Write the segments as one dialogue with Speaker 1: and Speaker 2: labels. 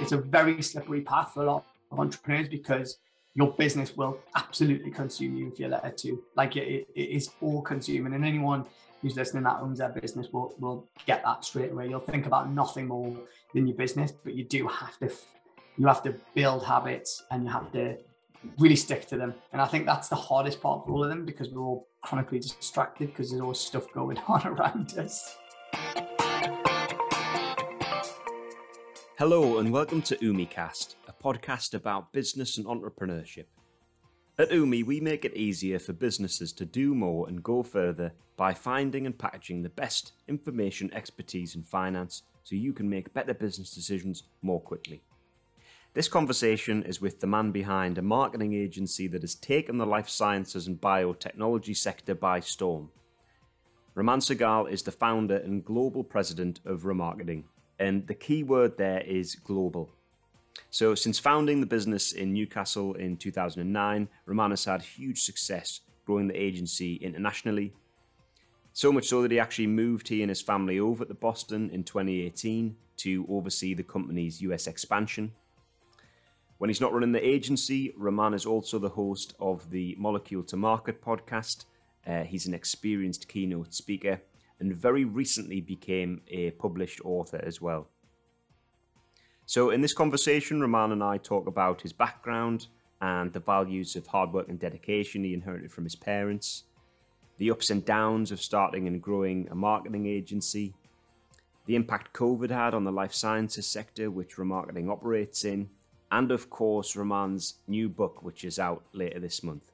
Speaker 1: it's a very slippery path for a lot of entrepreneurs because your business will absolutely consume you if you let it to. Like it, it is all consuming, and anyone who's listening that owns their business will will get that straight away. You'll think about nothing more than your business, but you do have to you have to build habits and you have to really stick to them. And I think that's the hardest part for all of them because we're all chronically distracted because there's always stuff going on around us.
Speaker 2: Hello and welcome to UmiCast, a podcast about business and entrepreneurship. At Umi, we make it easier for businesses to do more and go further by finding and packaging the best information, expertise, and finance so you can make better business decisions more quickly. This conversation is with the man behind a marketing agency that has taken the life sciences and biotechnology sector by storm. Raman Sehgal is the founder and global president of ramarketing, and the key word there is global. So, since founding the business in Newcastle in 2009, Raman has had huge success growing the agency internationally. So much so that he actually moved he and his family over to Boston in 2018 to oversee the company's US expansion. When he's not running the agency, Raman is also the host of the Molecule to Market podcast. Uh, he's an experienced keynote speaker and very recently became a published author as well. So, in this conversation, Raman and I talk about his background and the values of hard work and dedication he inherited from his parents, the ups and downs of starting and growing a marketing agency, the impact COVID had on the life sciences sector, which ramarketing operates in, and of course, Raman's new book, which is out later this month.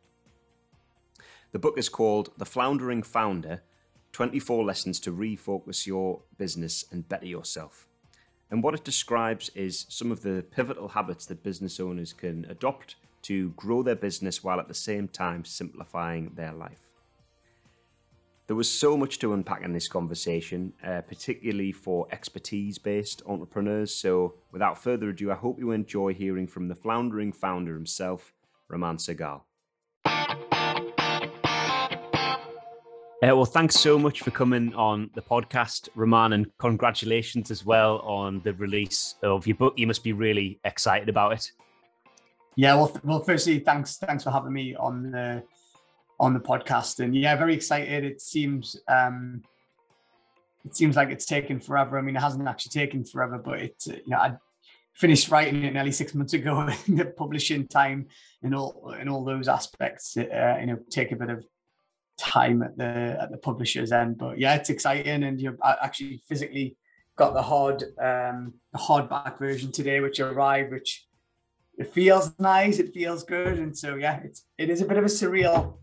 Speaker 2: The book is called The Floundering Founder 24 lessons to refocus your business and better yourself. And what it describes is some of the pivotal habits that business owners can adopt to grow their business while at the same time simplifying their life. There was so much to unpack in this conversation, uh, particularly for expertise based entrepreneurs. So, without further ado, I hope you enjoy hearing from the floundering founder himself, Raman Sehgal. Uh, well, thanks so much for coming on the podcast, Raman, and congratulations as well on the release of your book. You must be really excited about it.
Speaker 1: Yeah, well, well, firstly, thanks, thanks for having me on the on the podcast, and yeah, very excited. It seems um, it seems like it's taken forever. I mean, it hasn't actually taken forever, but it, you know, I finished writing it nearly six months ago. In the publishing time and all and all those aspects, uh, you know, take a bit of time at the at the publisher's end. But yeah, it's exciting, and you actually physically got the hard um, the hardback version today, which arrived, which it feels nice, it feels good, and so yeah, it's it is a bit of a surreal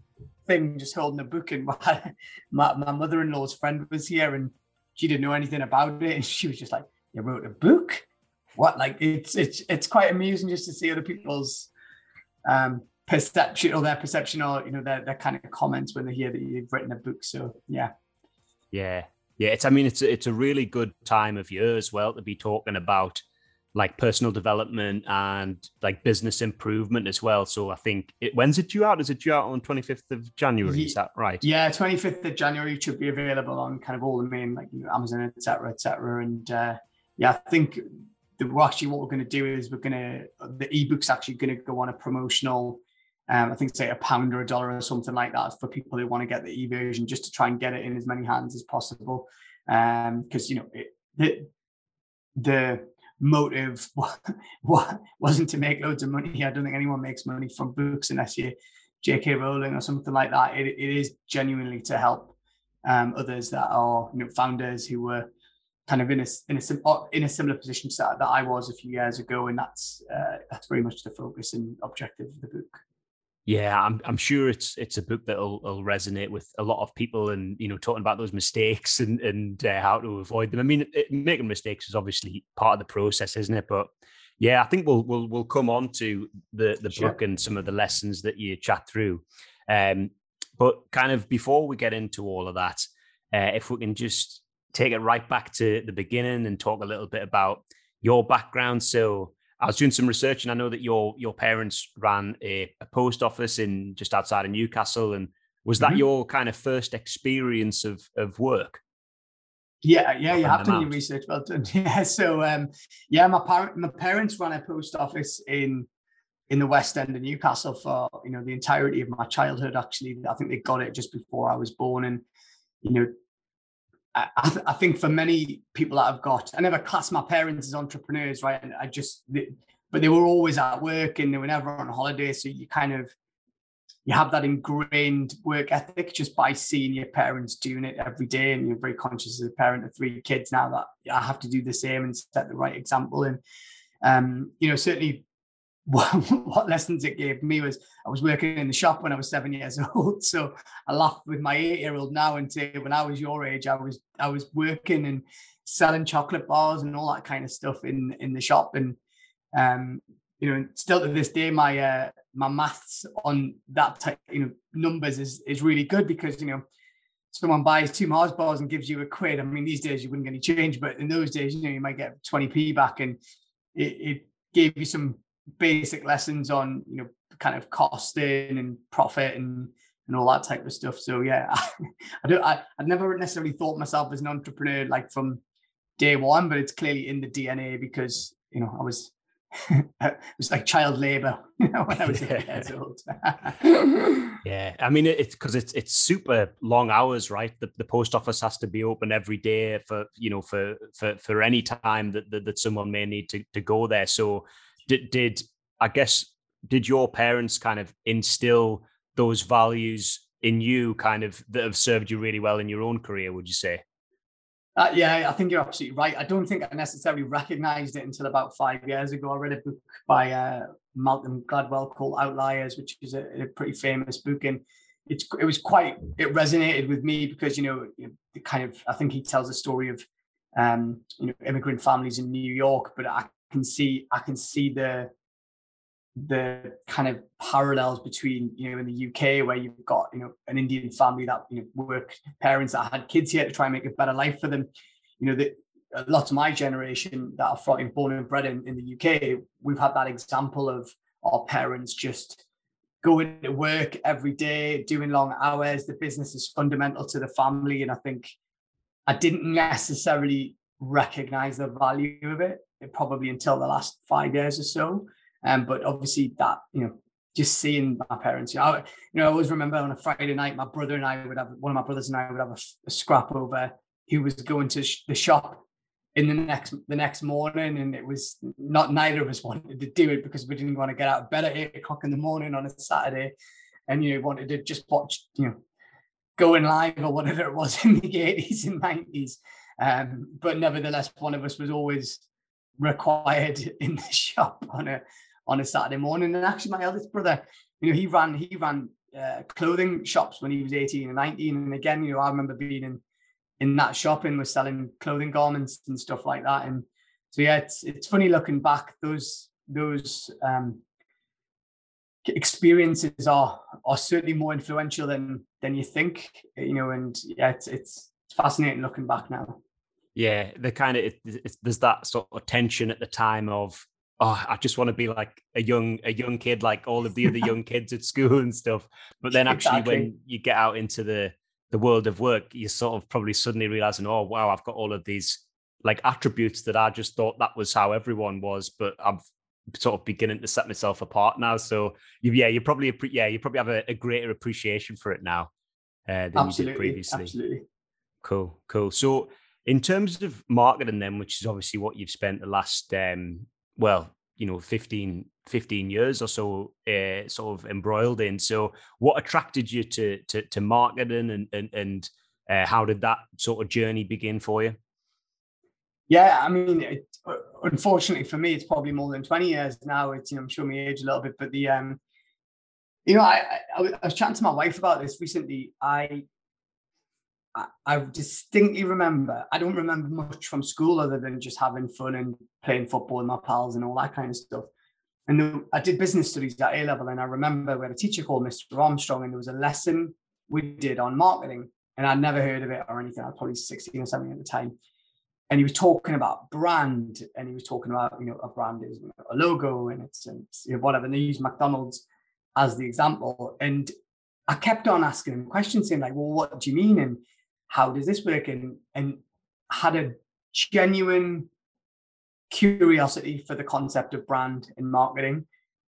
Speaker 1: thing just holding a book. And my my, my mother in law's friend was here, and she didn't know anything about it, and she was just like, "You wrote a book." What like it's it's it's quite amusing just to see other people's um perception or their perception or you know their, their kind of comments when they hear that you've written a book. So yeah.
Speaker 2: Yeah. Yeah it's i mean it's a, it's a really good time of year as well to be talking about like personal development and like business improvement as well. So i think it when's it due out? Is it due out on 25th of january? Is that right?
Speaker 1: Yeah 25th of january should be available on kind of all the main like you know, amazon etc etc and uh yeah i think the, well, actually what we're going to do is we're going to the ebook's actually going to go on a promotional um, I think say a pound or a dollar or something like that for people who want to get the e version, just to try and get it in as many hands as possible. Because um, you know it, the the motive wasn't to make loads of money. I don't think anyone makes money from books unless you J.K. Rowling or something like that. It, it is genuinely to help um, others that are you know founders who were kind of in a in a in a similar position that, that I was a few years ago, and that's uh, that's very much the focus and objective of the book.
Speaker 2: Yeah, I'm I'm sure it's it's a book that'll will resonate with a lot of people, and you know, talking about those mistakes and and uh, how to avoid them. I mean, it, making mistakes is obviously part of the process, isn't it? But yeah, I think we'll we'll we'll come on to the the sure. book and some of the lessons that you chat through. Um, but kind of before we get into all of that, uh, if we can just take it right back to the beginning and talk a little bit about your background. So I was doing some research, and I know that your your parents ran a, a post office in just outside of Newcastle. And was that mm-hmm. your kind of first experience of of work?
Speaker 1: Yeah, yeah, you have done your research. Well done. Yeah, so um, yeah, my parent, my parents ran a post office in in the West End of Newcastle for you know the entirety of my childhood. Actually, I think they got it just before I was born, and you know, I, I think for many people that I've got, I never class my parents as entrepreneurs, right? And I just, but they were always at work and they were never on holiday, so you kind of you have that ingrained work ethic just by seeing your parents doing it every day. And you're very conscious as a parent of three kids now that i have to do the same and set the right example. And um, you know certainly what, lessons it gave me was i was working in the shop when i was seven years old so i laugh with my eight year old now and say when i was your age i was i was working and selling chocolate bars and all that kind of stuff in in the shop and um, you know, still to this day, my uh, my maths on that type, you know, numbers is is really good because you know, someone buys two Mars bars and gives you a quid. I mean, these days you wouldn't get any change, but in those days, you know, you might get twenty p back, and it, it gave you some basic lessons on you know kind of costing and profit and and all that type of stuff. So yeah, I, I don't I I never necessarily thought myself as an entrepreneur like from day one, but it's clearly in the DNA because you know I was it was like child labor when I was yeah. years old.
Speaker 2: yeah, I mean it's because it's it's super long hours, right? The, the post office has to be open every day for you know for for for any time that that, that someone may need to to go there. So did did I guess did your parents kind of instill those values in you, kind of that have served you really well in your own career? Would you say?
Speaker 1: Uh, yeah, I think you're absolutely right. I don't think I necessarily recognized it until about five years ago. I read a book by uh, Malcolm Gladwell called Outliers, which is a, a, pretty famous book, and it's it was quite it resonated with me because you know the kind of I think he tells a story of um, you know immigrant families in New York, but I can see I can see the the kind of parallels between you know in the UK where you've got you know an Indian family that you know work parents that had kids here to try and make a better life for them. You know that lots of my generation that are from born and bred in, in the UK, we've had that example of our parents just going to work every day, doing long hours. The business is fundamental to the family, and I think I didn't necessarily recognize the value of it probably until the last five years or so. Um, but obviously that, you know, just seeing my parents, you know, I, you know, I always remember on a Friday night, my brother and I would have, one of my brothers and I would have a, a scrap over who was going to sh- the shop in the next the next morning. And it was not neither of us wanted to do it because we didn't want to get out of bed at eight o'clock in the morning on a saturday. And you know wanted to just watch you know going live or whatever it was in the 80s and 90s um, but nevertheless one of us was always required in the shop on a on a Saturday morning. And actually, my eldest brother, you know, he ran he ran uh, clothing shops when he was 18 and 19. And again, you know, I remember being in in that shop and was selling clothing garments and stuff like that. And so yeah, it's it's funny looking back. Those those um, experiences are are certainly more influential than than you think. You know, and yeah, it's it's fascinating looking back now.
Speaker 2: Yeah, the kind of it, there's that sort of tension at the time of oh, I just want to be like a young a young kid, like all of the other young kids at school and stuff. But then actually, exactly. when you get out into the the world of work, you sort of probably suddenly realizing, oh wow, I've got all of these like attributes that I just thought that was how everyone was, but I'm sort of beginning to set myself apart now. So yeah, you probably yeah you probably have a, a greater appreciation for it now uh, than absolutely, you did previously.
Speaker 1: Absolutely.
Speaker 2: Cool, cool. So in terms of marketing, then, which is obviously what you've spent the last um, well, you know, 15, 15 years or so uh, sort of embroiled in. So what attracted you to to, to marketing and and, and uh, how did that sort of journey begin for you?
Speaker 1: Yeah, I mean, it, unfortunately for me, it's probably more than 20 years now. It's, you know, I'm showing my age a little bit, but the, um, you know, I, I, I was chatting to my wife about this recently. I I, distinctly remember, I don't remember much from school other than just having fun and playing football with my pals and all that kind of stuff. And I did business studies at A level, and I remember we had a teacher called Mr. Armstrong, and there was a lesson we did on marketing, and I'd never heard of it or anything. I was probably 16 or something at the time. And he was talking about brand, and he was talking about, you know, a brand is a logo and it's, and you know, whatever. And they used McDonald's as the example. And I kept on asking him questions, saying, like, well, what do you mean? And how does this work? And and had a genuine curiosity for the concept of brand and marketing.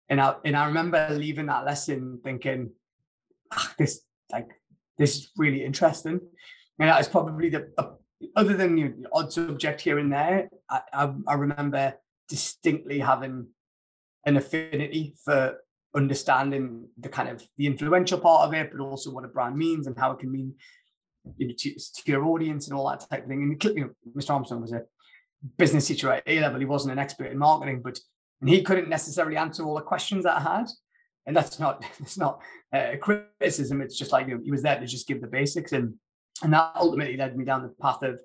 Speaker 1: And I and I remember leaving that lesson thinking, ah, this like this is really interesting. And that was probably the uh, other than the odd subject here and there. I, I, I remember distinctly having an affinity for understanding the kind of the influential part of it, but also what a brand means and how it can mean you know, to, to your audience and all that type of thing. And you know, Mr. Armstrong was a business teacher at A level. He wasn't an expert in marketing, but and he couldn't necessarily answer all the questions that I had. And that's not it's not a criticism. It's just like you know, he was there to just give the basics, and and that ultimately led me down the path of,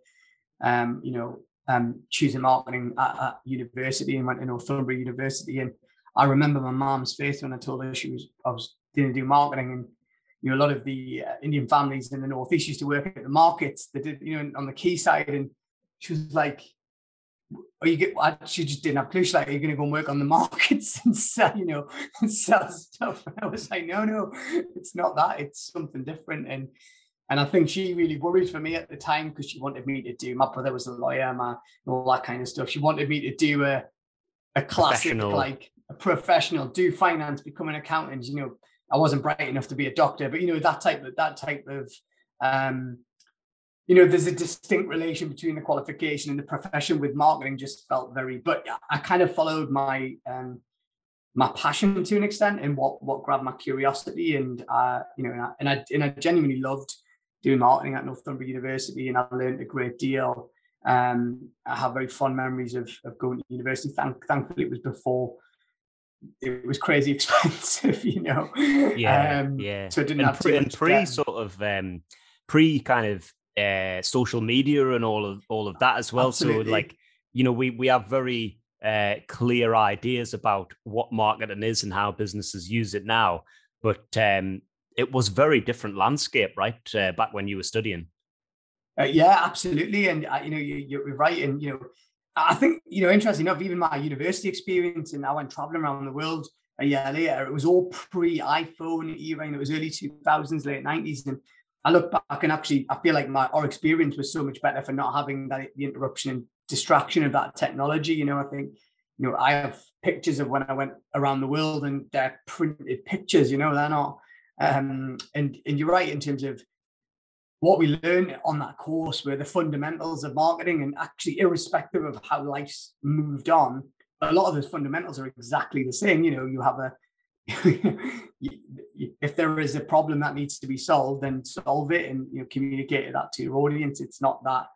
Speaker 1: um, you know, um, choosing marketing at, at university and went to Northumbria University. And I remember my mom's face when I told her she was I was going to do marketing, and you know, a lot of the uh, Indian families in the northeast used to work at the markets. They did, you know, on the quayside, and she was like, or you get she just didn't have clue. She's like, Are you gonna go and work on the markets and sell, you know, and sell stuff? And I was like, No, no, it's not that, it's something different. And and I think she really worried for me at the time because she wanted me to do my brother was a lawyer, my all that kind of stuff. She wanted me to do a a classic like a professional, do finance, become an accountant. You know, I wasn't bright enough to be a doctor, but you know, that type of that type of um you know, there's a distinct relation between the qualification and the profession with marketing just felt very, but I kind of followed my, um, my passion to an extent and what, what grabbed my curiosity. And, uh, you know, and I, and I, and I genuinely loved doing marketing at Northumbria University and I learned a great deal. Um, I have very fond memories of, of going to university. Thank, thankfully, it was before it was crazy expensive, you know.
Speaker 2: Yeah, um, yeah. So it didn't and have pre, and pre sort of um, pre kind of uh, social media and all of all of that as well. Absolutely. So like you know we we have very uh, clear ideas about what marketing is and how businesses use it now, but um, it was very different landscape, right? Uh, back when you were studying.
Speaker 1: Uh, yeah, absolutely, and uh, you know you, you're right, and you know I think you know interesting enough, even my university experience, and I went traveling around the world a year later. It was all pre iPhone era, and it was early two thousands, late nineties, and I look back and actually I feel like my our experience was so much better for not having that the interruption and distraction of that technology. You know, I think you know I have pictures of when I went around the world and they're printed pictures. You know, they're not. Um, and and you're right in terms of what we learned on that course were the fundamentals of marketing and actually irrespective of how life's moved on a lot of those fundamentals are exactly the same you know you have a if there is a problem that needs to be solved, then solve it and you know communicate that to your audience. It's not that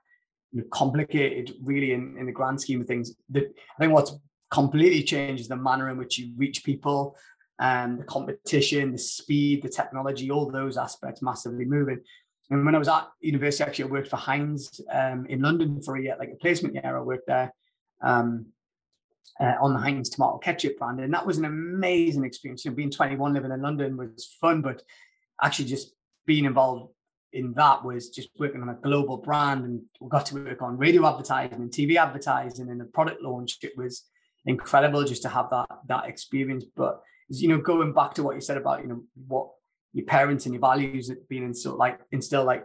Speaker 1: you know, complicated, really, in, in the grand scheme of things. The, I think what's completely changed is the manner in which you reach people, and um, the competition, the speed, the technology, all those aspects massively moving. And when I was at university, actually, I worked for Heinz um, in London for a year, like a placement year. I worked there. Um, uh, on the Heinz tomato ketchup brand. And that was an amazing experience. You know, being 21, living in London was fun, but actually just being involved in that was just working on a global brand and we got to work on radio advertising and TV advertising and the product launch. It was incredible just to have that that experience. But you know, going back to what you said about, you know, what your parents and your values being in so like instill like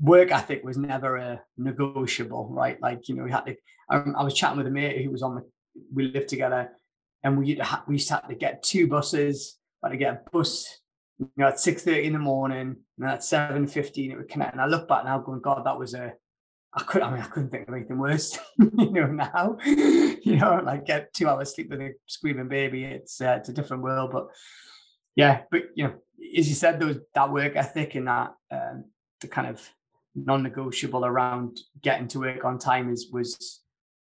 Speaker 1: work ethic was never a negotiable, right? Like, you know, we had to, I, I was chatting with a mate who was on the, we lived together and we, we used to have to get two buses, had to get a bus, you know, at 6.30 in the morning and at 7.15 it would connect. And I look back now going, God, that was a, I could, I mean, I couldn't think of anything worse, you know, now, you know, like get two hours sleep with a screaming baby. It's, uh, it's a different world, but yeah, but you know, as you said, was that work ethic and that, um, the kind of non-negotiable around getting to work on time is was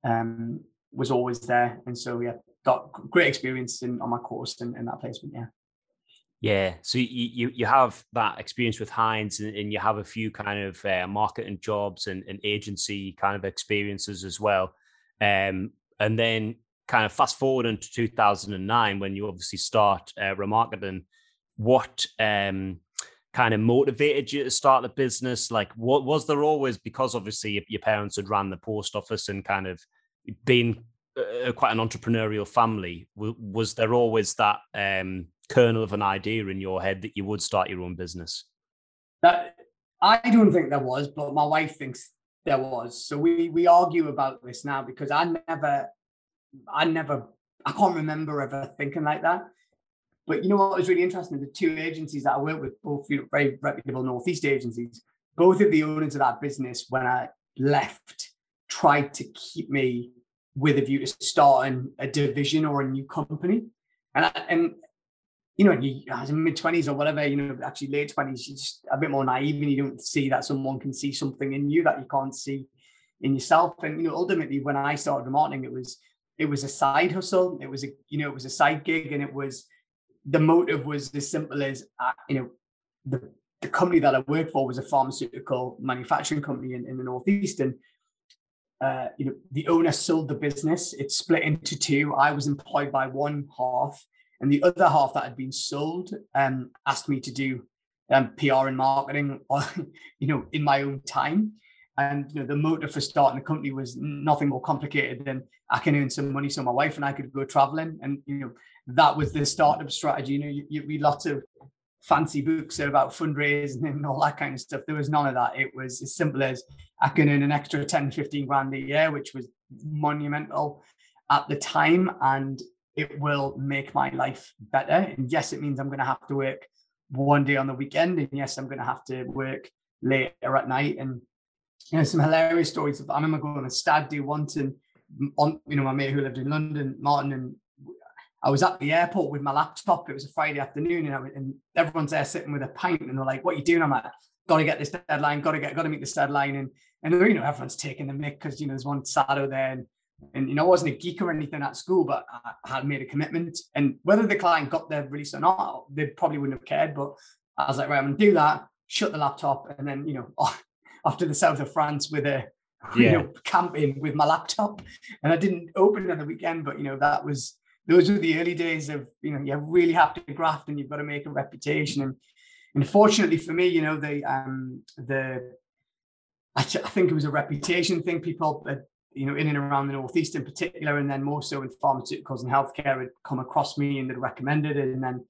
Speaker 1: um was always there. And so yeah got great experience in on my course and, and that placement yeah.
Speaker 2: Yeah so you, you you have that experience with Heinz and, and you have a few kind of uh, marketing jobs and, and agency kind of experiences as well. Um and then kind of fast forward into 2009 when you obviously start uh, ramarketing what um kind of motivated you to start the business? Like, what was there always because obviously your parents had ran the post office and kind of been uh, quite an entrepreneurial family? Was there always that um, kernel of an idea in your head that you would start your own business?
Speaker 1: That I don't think there was, but my wife thinks there was. So we we argue about this now because I never, I never, I can't remember ever thinking like that. But you know what was really interesting? The two agencies that I worked with, both you know, very reputable Northeast agencies, both of the owners of that business, when I left, tried to keep me with a view to starting a division or a new company. And I, and you know, you in mid twenties or whatever, you know, actually late twenties, you're just a bit more naive and you don't see that someone can see something in you that you can't see in yourself. And you know, ultimately, when I started marketing, it was it was a side hustle. It was a you know, it was a side gig, and it was the motive was as simple as uh, you know, the the company that I worked for was a pharmaceutical manufacturing company in, in the northeast, and uh, you know, the owner sold the business. It split into two. I was employed by one half and the other half that had been sold um, asked me to do um, PR and marketing, you know, in my own time. And you know, the motive for starting the company was nothing more complicated than I can earn some money so my wife and I could go traveling. And you know, that was the startup strategy. You know, you, you read lots of fancy books about fundraising and all that kind of stuff. There was none of that. It was as simple as I can earn an extra 10, 15 grand a year, which was monumental at the time. And it will make my life better. And yes, it means I'm going to have to work one day on the weekend. And yes, I'm going to have to work later at night. And you know, some hilarious stories. I remember going on a stag do and on you know my mate who lived in London, Martin, and I was at the airport with my laptop. It was a Friday afternoon, and, I, and everyone's there sitting with a pint, and they're like, "What are you doing?" I'm like, "Got to get this deadline. Got to get. Got to meet this deadline." And and you know everyone's taking the mic because you know there's one Sado there, and and you know, I wasn't a geek or anything at school, but I had made a commitment. And whether the client got their release or not, they probably wouldn't have cared. But I was like, right, I'm gonna do that, shut the laptop, and then you know, oh, off to the south of France with a yeah. you know camping with my laptop. And I didn't open it on the weekend, but you know, that was those were the early days of you know, you really have to graft and you've got to make a reputation. And unfortunately for me, you know, the um the I, think it was a reputation thing. People you know, in and around the Northeast in particular, and then more so in pharmaceuticals and healthcare had come across me and had recommended it. And then,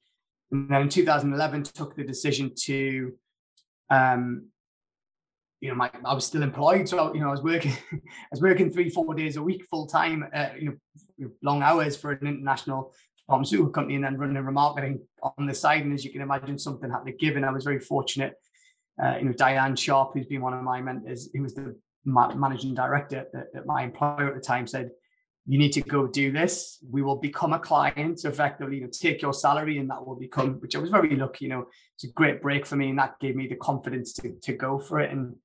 Speaker 1: and then in 2011, took the decision to, um, you know, my, I was still employed. So, you know, I was working, I was working three, four days a week, full time, uh, you know, long hours for an international pharmaceutical company and then running ramarketing on the side. And as you can imagine, something had to give. And I was very fortunate. Uh, you know, Diane Sharp, who's been one of my mentors, who was the managing director at, at my employer at the time said, you need to go do this. We will become a client. Effectively, you know, take your salary and that will become, which I was very lucky, you know, it's a great break for me. And that gave me the confidence to, to go for it. And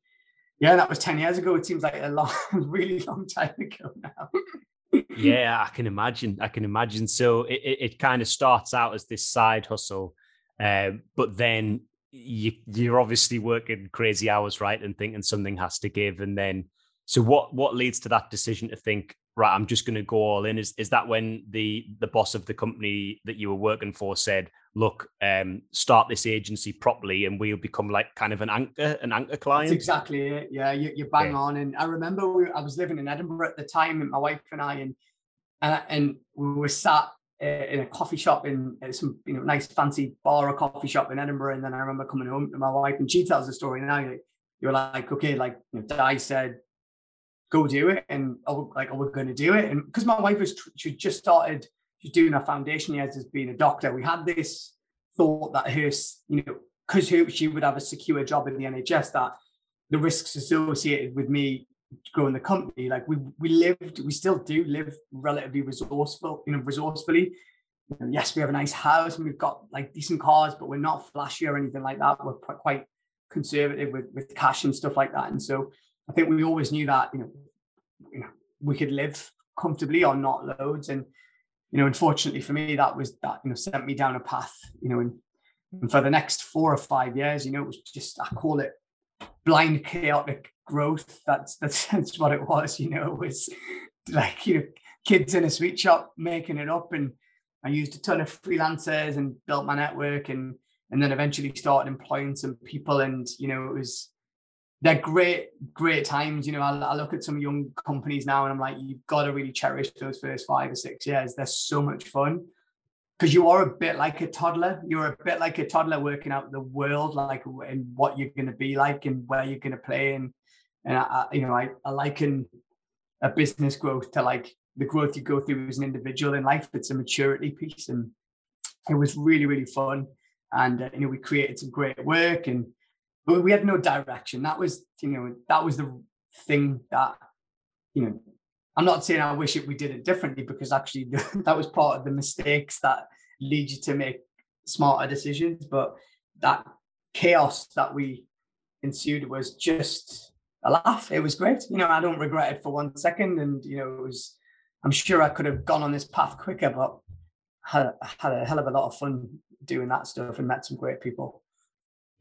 Speaker 1: yeah, that was 10 years ago. It seems like a long, really long time ago now.
Speaker 2: yeah, I can imagine. I can imagine. So it, it, it kind of starts out as this side hustle, uh, but then you you're obviously working crazy hours, right, and thinking something has to give, and then so what what leads to that decision to think right i'm just going to go all in is is that when the the boss of the company that you were working for said look um start this agency properly and we'll become like kind of an anchor an anchor client
Speaker 1: That's exactly it yeah you, you bang on and i remember we, i was living in edinburgh at the time and my wife and i and and, and we were sat uh, in a coffee shop in uh, some you know nice fancy bar or coffee shop in Edinburgh. And then I remember coming home to my wife and she tells the story. Now you're like, okay, like you know, Di said, go do it, and oh, like, are we going to do it? And because my wife was she just started, she's doing her foundation years as being a doctor. We had this thought that her, you know, because she would have a secure job in the NHS, that the risks associated with me growing the company like we we lived we still do live relatively resourceful you know resourcefully. You know, yes we have a nice house and we've got like decent cars but we're not flashy or anything like that. We're quite conservative with with cash and stuff like that. And so i think we always knew that you know you know we could live comfortably on not loads. And you know unfortunately for me that was that you know sent me down a path you know and, and for the next four or five years you know it was just i call it blind chaotic growth. That's that's, that's what it was. You know, it was like you know kids in a sweet shop making it up, and I used a ton of freelancers and built my network, and and then eventually started employing some people, and you know it was they're great great times. You know, I, I look at some young companies now, and I'm like, you've got to really cherish those first five or six years. They're so much fun because you are a bit like a toddler. You're a bit like a toddler working out the world, like and what you're going to be like and where you're going to play and And I, you know, I, I liken a business growth to like the growth you go through as an individual in life. It's a maturity piece, and it was really really fun. And uh, you know, we created some great work, and but we had no direction. That was you know that was the thing that you know. I'm not saying I wish it we did it differently because actually that was part of the mistakes that lead you to make smarter decisions. But that chaos that we ensued was just a laugh. It was great. You know, I don't regret it for one second. And, you know, it was, I'm sure I could have gone on this path quicker, but had, had a hell of a lot of fun doing that stuff and met some great people.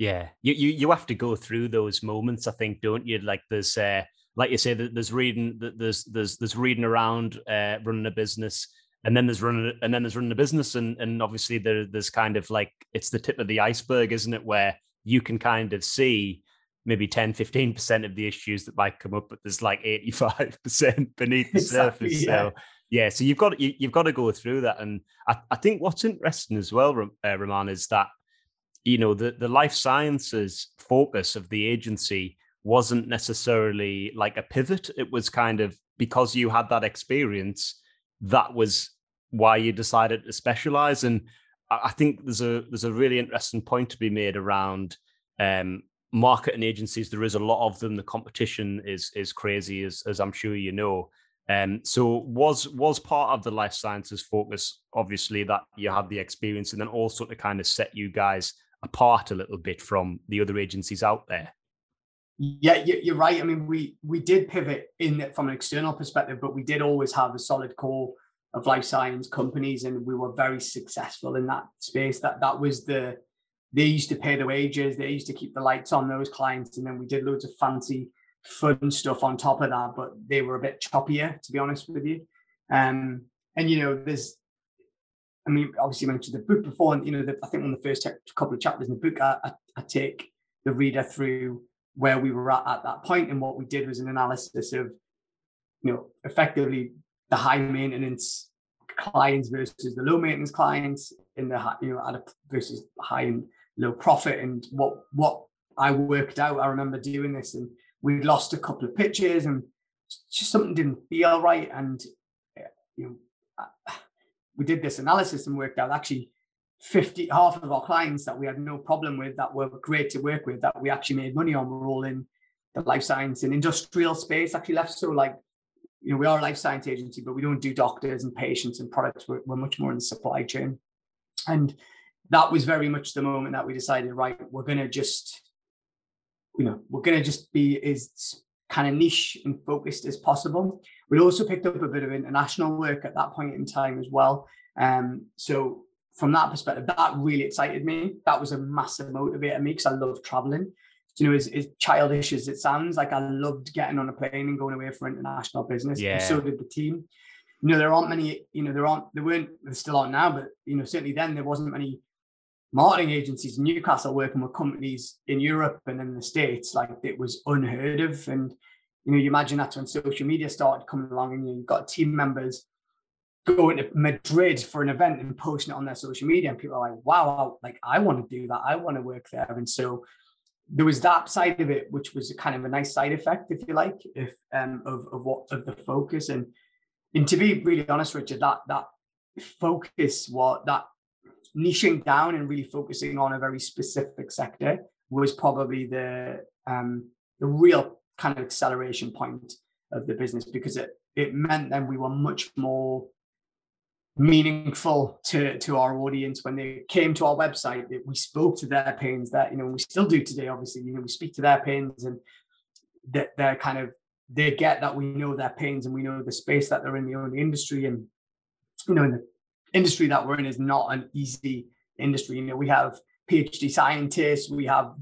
Speaker 2: Yeah. You, you, you have to go through those moments, I think, don't you? Like there's, uh, like you say, there's reading, there's, there's, there's reading around, uh, running a business and then there's running and then there's running a business and and obviously there, there's kind of like it's the tip of the iceberg isn't it where you can kind of see maybe 10 15% of the issues that might come up but there's like 85% beneath the exactly, surface yeah. so yeah so you've got you, have got to go through that and I, I think what's interesting as well uh, Raman is that you know the the life sciences focus of the agency wasn't necessarily like a pivot it was kind of because you had that experience that was why you decided to specialize. And I think there's a there's a really interesting point to be made around um, marketing agencies. There is a lot of them. The competition is is crazy, as as I'm sure you know. Um, so was was part of the life sciences focus obviously that you had the experience, and then also to kind of set you guys apart a little bit from the other agencies out there.
Speaker 1: Yeah, you're right. I mean, we we did pivot in from an external perspective, but we did always have a solid core of life science companies, and we were very successful in that space. That that was the they used to pay the wages, they used to keep the lights on those clients, and then we did loads of fancy, fun stuff on top of that. But they were a bit choppier, to be honest with you. Um, and you know, there's I mean, obviously, mentioned the book before, and you know, the, I think one of the first couple of chapters in the book, I, I, I, take the reader through where we were at at that. And what we did was an analysis of, you know, effectively the high maintenance clients versus the low maintenance clients in the you know at a versus high and low profit and what what I worked out. I remember doing this and we'd lost a couple of pitches and just something didn't feel right and you know we did this analysis and worked out actually 50 half of our clients that we had no problem with that were great to work with that we actually made money on were all in the life science and industrial space actually left. So like you know we are a life science agency but we don't do doctors and patients and products. We're, we're much more in the supply chain. And that was very much the moment that we decided right we're going to just you know we're going to just be as kind of niche and focused as possible we also picked up a bit of international work at that point in time as well um so from that perspective, that really excited me. That was a massive motivator me because I love traveling. You know, as, as, childish as it sounds, like I loved getting on a plane and going away for international business. Yeah. And so did the team. You know, there aren't many, you know, there aren't, there weren't, there still aren't now, but, you know, certainly then there wasn't many marketing agencies in Newcastle working with companies in Europe and in the States. Like it was unheard of. And, you know, you imagine that's when social media started coming along and you've got team members going to Madrid for an event and posting it on their social media, and people are like, "Wow, like I want to do that. I want to work there." And so there was that side of it, which was kind of a nice side effect, if you like, if um of of what of the focus and and to be really honest, Richard, that that focus, what that niching down and really focusing on a very specific sector was probably the um the real kind of acceleration point of the business because it it meant then we were much more meaningful to to our audience. When they came to our website that we spoke to their pains that you know we still do today obviously you know we speak to their pains and that they're kind of they get that we know their pains and we know the space that they're in the industry and you know in the industry that we're in is not an easy industry. You know we have phd scientists we have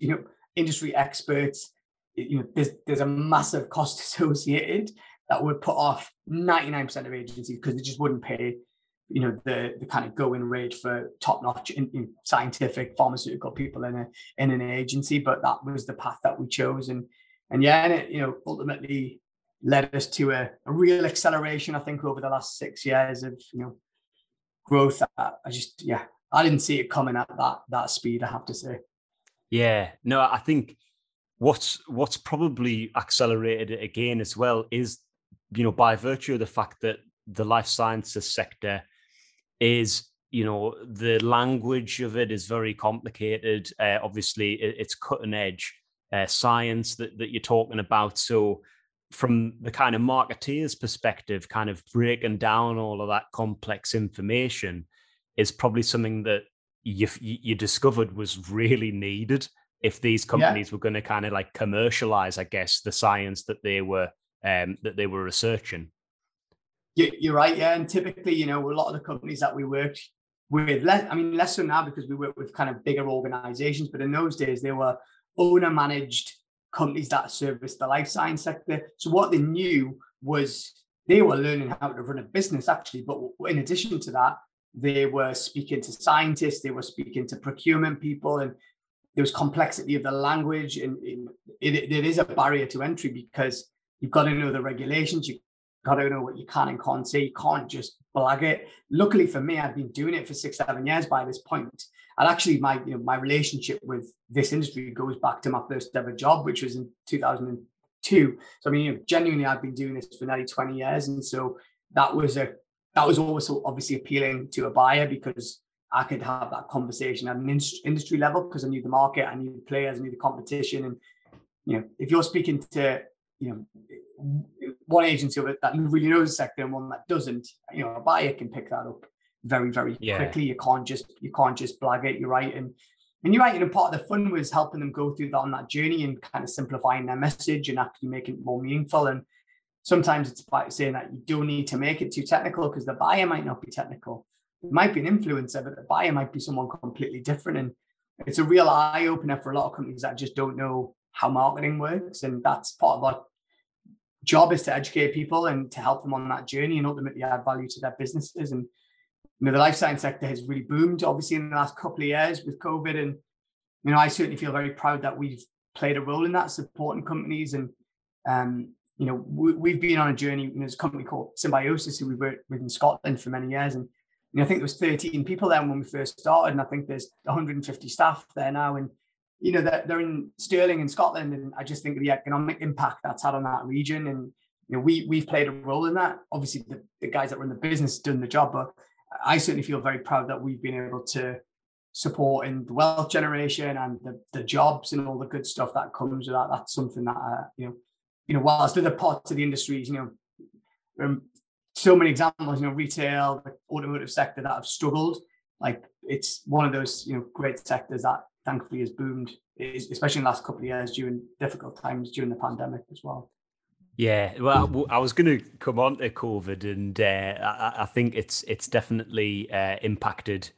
Speaker 1: you know industry experts. You know there's there's a massive cost associated that would put off 99% of agencies because they just wouldn't pay you know the the kind of going rate for top notch scientific pharmaceutical people in a in an agency. But that was the path that we chose. And and yeah and it you know ultimately led us to a, a real acceleration i think over the last six years of you know growth i, I just yeah i didn't see it coming at that that speed i have to say.
Speaker 2: Yeah no i think what's what's probably accelerated it again as well is you know by virtue of the fact that the life sciences sector is you know the language of it is very complicated. Uh, obviously it, it's cutting edge uh, science that, that you're talking about. So from the kind of marketeer's perspective kind of breaking down all of that complex information is probably something that you you discovered was really needed if these companies yeah. were going to kind of like commercialize i guess the science that they were um, that they were researching
Speaker 1: you're right yeah and typically you know a lot of the companies that we worked with less i mean less so now because we work with kind of bigger organizations but in those days they were owner managed companies that service the life science sector. So what they knew was they were learning how to run a business actually. But in addition to that they were speaking to scientists they were speaking to procurement people and there was complexity of the language. And it, it, is a barrier to entry because you've got to know the regulations you've got to know what you can and can't say. You can't just blag it. Luckily for me i've been doing it for six seven years by this point and actually my you know my relationship with this industry goes back to my first ever job which was in 2002 so i mean you know, genuinely i've been doing this for nearly 20 years. And so that was a that was also obviously appealing to a buyer because I could have that conversation at an industry level because I knew the market, I knew the players, I knew the competition, and you know, if you're speaking to you know one agency that really knows the sector and one that doesn't, you know, a buyer can pick that up very, very yeah. quickly. You can't just you can't just blag it. You're right, and and you're right. You know, part of the fun was helping them go through that on that journey and kind of simplifying their message and actually making it more meaningful. And sometimes it's about saying that you don't need to make it too technical because the buyer might not be technical it might be an influencer, but the buyer might be someone completely different. And it's a real eye opener for a lot of companies that just don't know how marketing works. And that's part of our job is to educate people and to help them on that journey and ultimately add value to their businesses. And you know, the life science sector has really boomed, obviously, in the last couple of years with COVID. And you know, I certainly feel very proud that we've played a role in that, supporting companies. And um, you know, we, have been on a journey. You know, there's a company called Symbiosis who we worked with in Scotland for many years, and you know, I think there was 13 people there when we first started, and I think there's 150 staff there now. And you know, they're, they're in Stirling in Scotland, and I just think the economic impact that's had on that region. And you know, we we've played a role in that. Obviously, the, the guys that run the business done the job, but I certainly feel very proud that we've been able to support in the wealth generation and the, the jobs and all the good stuff that comes with that. That's something that uh, you know, you know, whilst other parts of the industries, you know, um, so many examples, you know, retail, the automotive sector that have struggled. Like it's one of those, you know, great sectors that thankfully has boomed, especially in the last couple of years during difficult times during the pandemic as well.
Speaker 2: Yeah, well, I was going to come on to COVID, and uh, I, I, think it's it's definitely uh, impacted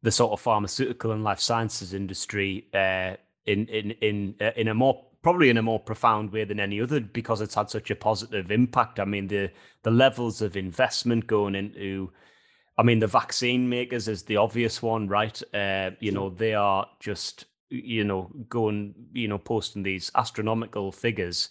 Speaker 2: the sort of pharmaceutical and life sciences industry uh, in in in uh, in a more probably in a more profound way than any other because it's had such a positive impact. I mean, the the levels of investment going into, I mean, the vaccine makers is the obvious one, right? Uh, you know, they are just you know going you know posting these astronomical figures.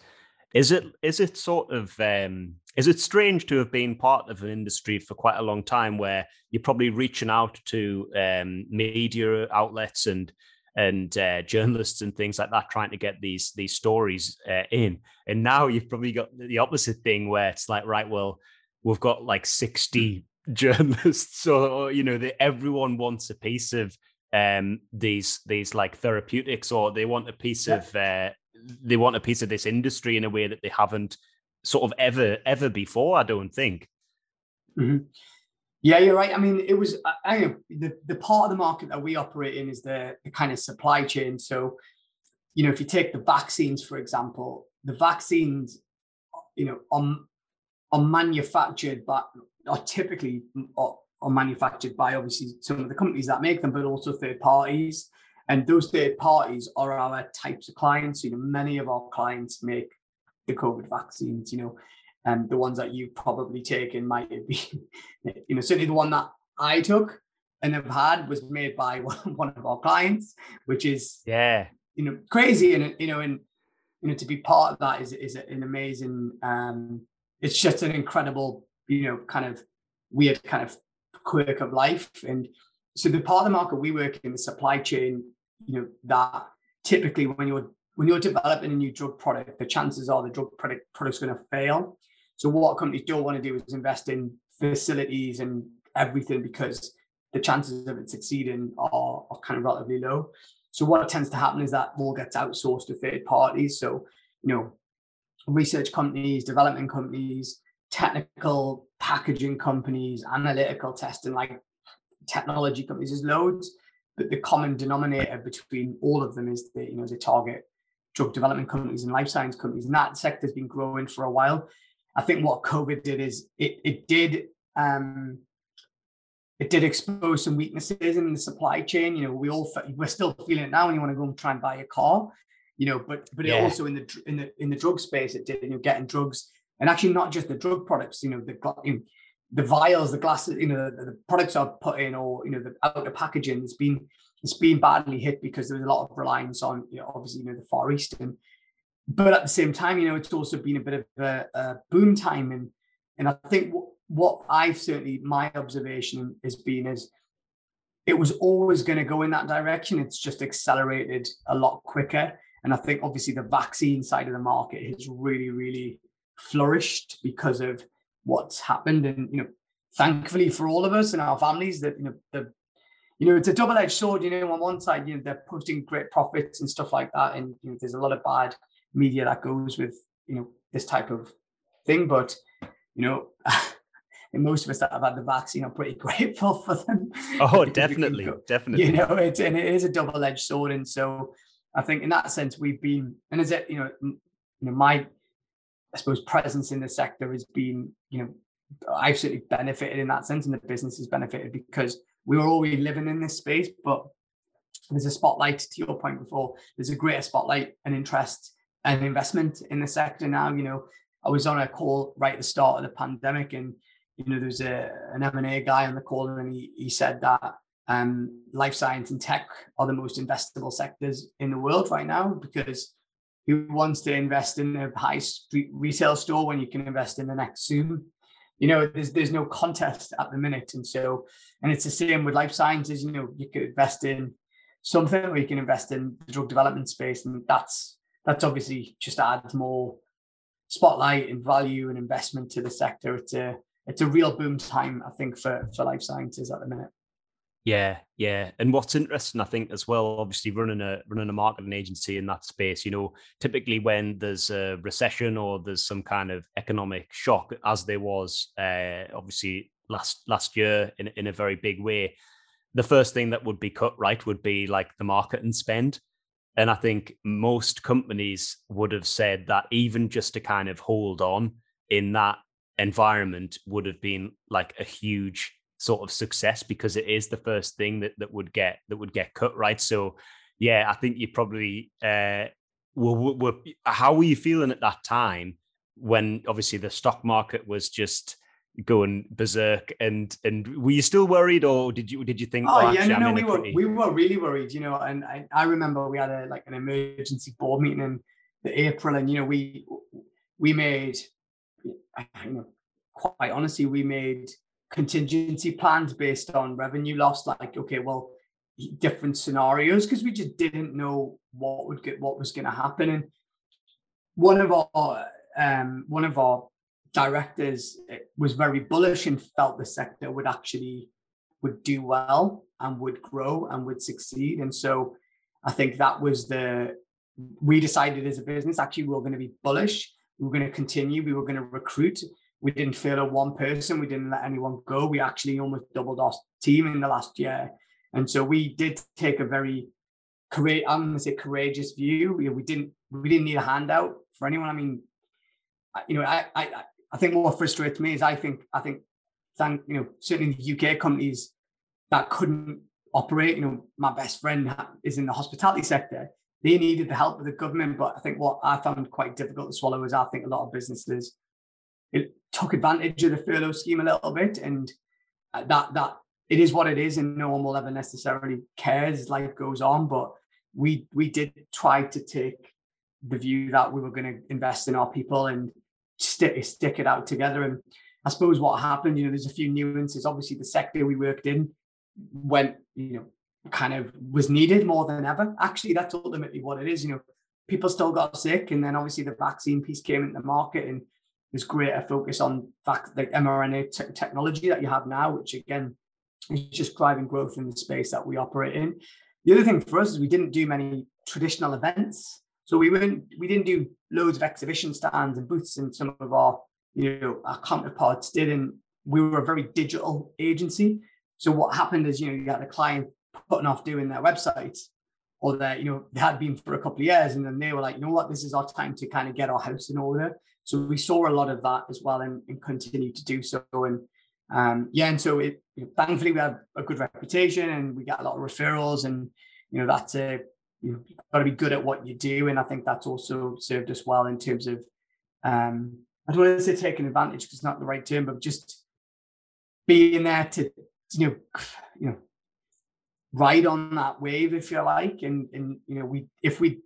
Speaker 2: Is it is it sort of um, is it strange to have been part of an industry for quite a long time where you're probably reaching out to um, media outlets and and uh, journalists and things like that trying to get these these stories uh, in. And now you've probably got the opposite thing where it's like, right, well, we've got like sixty journalists, or you know, that everyone wants a piece of um, these these like therapeutics, or they want a piece yeah. of uh, they want a piece of this industry in a way that they haven't sort of ever ever before. I don't think.
Speaker 1: Mm-hmm. Yeah, you're right. I mean, it was I, the the part of the market that we operate in is the, the kind of supply chain. So, you know, if you take the vaccines for example, the vaccines, you know, are, are manufactured but are typically are, are manufactured by obviously some of the companies that make them, but also third parties. And those third parties are our types of clients. You know, many of our clients make the COVID vaccines. You know, and the ones that you've probably taken might be, you know, certainly the one that I took and have had was made by one of our clients, which is
Speaker 2: yeah,
Speaker 1: you know, crazy. And you know, and you know, to be part of that is is an amazing. um It's just an incredible, you know, kind of weird kind of quirk of life. And so the part of the market we work in, the supply chain, you know, that typically when you're when you're developing a new drug product, the chances are the drug product product's going to fail. So what companies don't want to do is invest in facilities and everything because the chances of it succeeding are, are kind of relatively low. So what tends to happen is that all gets outsourced to third parties. So, you know, research companies, development companies, technical packaging companies, analytical testing, like technology companies, there's loads. But the common denominator between all of them is that you know, they target drug development companies and life science companies. And that sector's been growing for a while. I think what COVID did is it it did um, it did expose some weaknesses in the supply chain. You know, we all we're still feeling it now when you want to go and try and buy a car. You know, but but yeah. also in the in the in the drug space, it did. You know, getting drugs and actually not just the drug products. You know, the you know, the vials, the glasses. You know, the, the products are put in, or you know, the outer packaging. It's been it's been badly hit because there was a lot of reliance on you know, obviously you know the Far East and but at the same time, you know, it's also been a bit of a, a boom time and and I think what I've certainly my observation has been is it was always going to go in that direction. It's just accelerated a lot quicker. And I think obviously the vaccine side of the market has really, really flourished because of what's happened. And you know, thankfully for all of us and our families, that you know, the you know, it's a double-edged sword. You know, on one side, you know, they're posting great profits and stuff like that, and you know, there's a lot of bad media that goes with you know this type of thing. But you know, and most of us that have had the vaccine are pretty grateful for them.
Speaker 2: Oh, definitely, definitely.
Speaker 1: You know, it's and it is a double edged sword, and so I think in that sense we've been, and as it, you know, you know, my I suppose presence in the sector has been, you know, I've certainly benefited in that sense, and the business has benefited because we were already living in this space, but there's a spotlight to your point before. There's a greater spotlight and interest and investment in the sector now. You know, I was on a call right at the start of the pandemic, and you know, there's a an M and A guy on the call, and he he said that um, life science and tech are the most investable sectors in the world right now because who wants to invest in a high street retail store when you can invest in the next Zoom? You know, there's there's no contest at the minute, and so and it's the same with life sciences. You know, you could invest in something, or you can invest in the drug development space, and that's that's obviously just adds more spotlight and value and investment to the sector. It's a it's a real boom time, I think, for for life sciences at the minute.
Speaker 2: Yeah, yeah. And what's interesting, I think, as well, obviously running a running a marketing agency in that space, you know, typically when there's a recession or there's some kind of economic shock, as there was uh, obviously last last year in in a very big way, the first thing that would be cut right would be like the marketing spend. And I think most companies would have said that even just to kind of hold on in that environment would have been like a huge sort of success because it is the first thing that, that would get that would get cut right. So yeah, I think you probably uh were, were how were you feeling at that time when obviously the stock market was just going berserk and and were you still worried or did you did you think
Speaker 1: oh, oh yeah no, no we were pretty... we were really worried you know and I, I remember we had a like an emergency board meeting in the april and you know we we made you know quite honestly we made contingency plans based on revenue loss like okay well different scenarios because we just didn't know what would get what was going to happen and one of our um one of our directors eh, was very bullish and felt the sector would actually would do well and would grow and would succeed. And so I think that was the we decided as a business actually we were going to be bullish. We were going to continue. We were going to recruit. We didn't furlough one person. We didn't let anyone go. We actually almost doubled our team in the last year. And so we did take a very courageous, I'm going to say courageous view. We, we didn't we didn't need a handout for anyone. I mean, you know, I, I I think what frustrates me is I think I think thank you know certainly the UK companies that couldn't operate. You know, my best friend is in the hospitality sector. They needed the help of the government, but I think what I found quite difficult to swallow is I think a lot of businesses it took advantage of the furlough scheme a little bit, and uh, that that it is what it is, and no one will ever necessarily care as life goes on. But we we did try to take the view that we were going to invest in our people and stick stick it out together. And I suppose what happened, you know, there's a few nuances. Obviously, the sector we worked in went, you know, kind of was needed more than ever. Actually, that's ultimately what it is. You know, people still got sick, and then obviously the vaccine piece came into the market, and there's greater focus on vac- like mRNA te- technology that you have now, which again is just driving growth in the space that we operate in. The other thing for us is we didn't do many traditional events, so we went we didn't do loads of exhibition stands and booths, and some of our you know our counterparts did, and we were a very digital agency. So what happened is you know you got a client putting off doing their website or that you know they had been for a couple of years and then they were like you know what this is our time to kind of get our house in order so we saw a lot of that as well and, and continue to do so and um, yeah and so it you know, thankfully we have a good reputation and we get a lot of referrals and you know that's a you know got to be good at what you do and i think that's also served us well in terms of um i don't want to say taking advantage because it's not the right term but just being there to you know you know ride on that wave, if you like. And and you know, we if we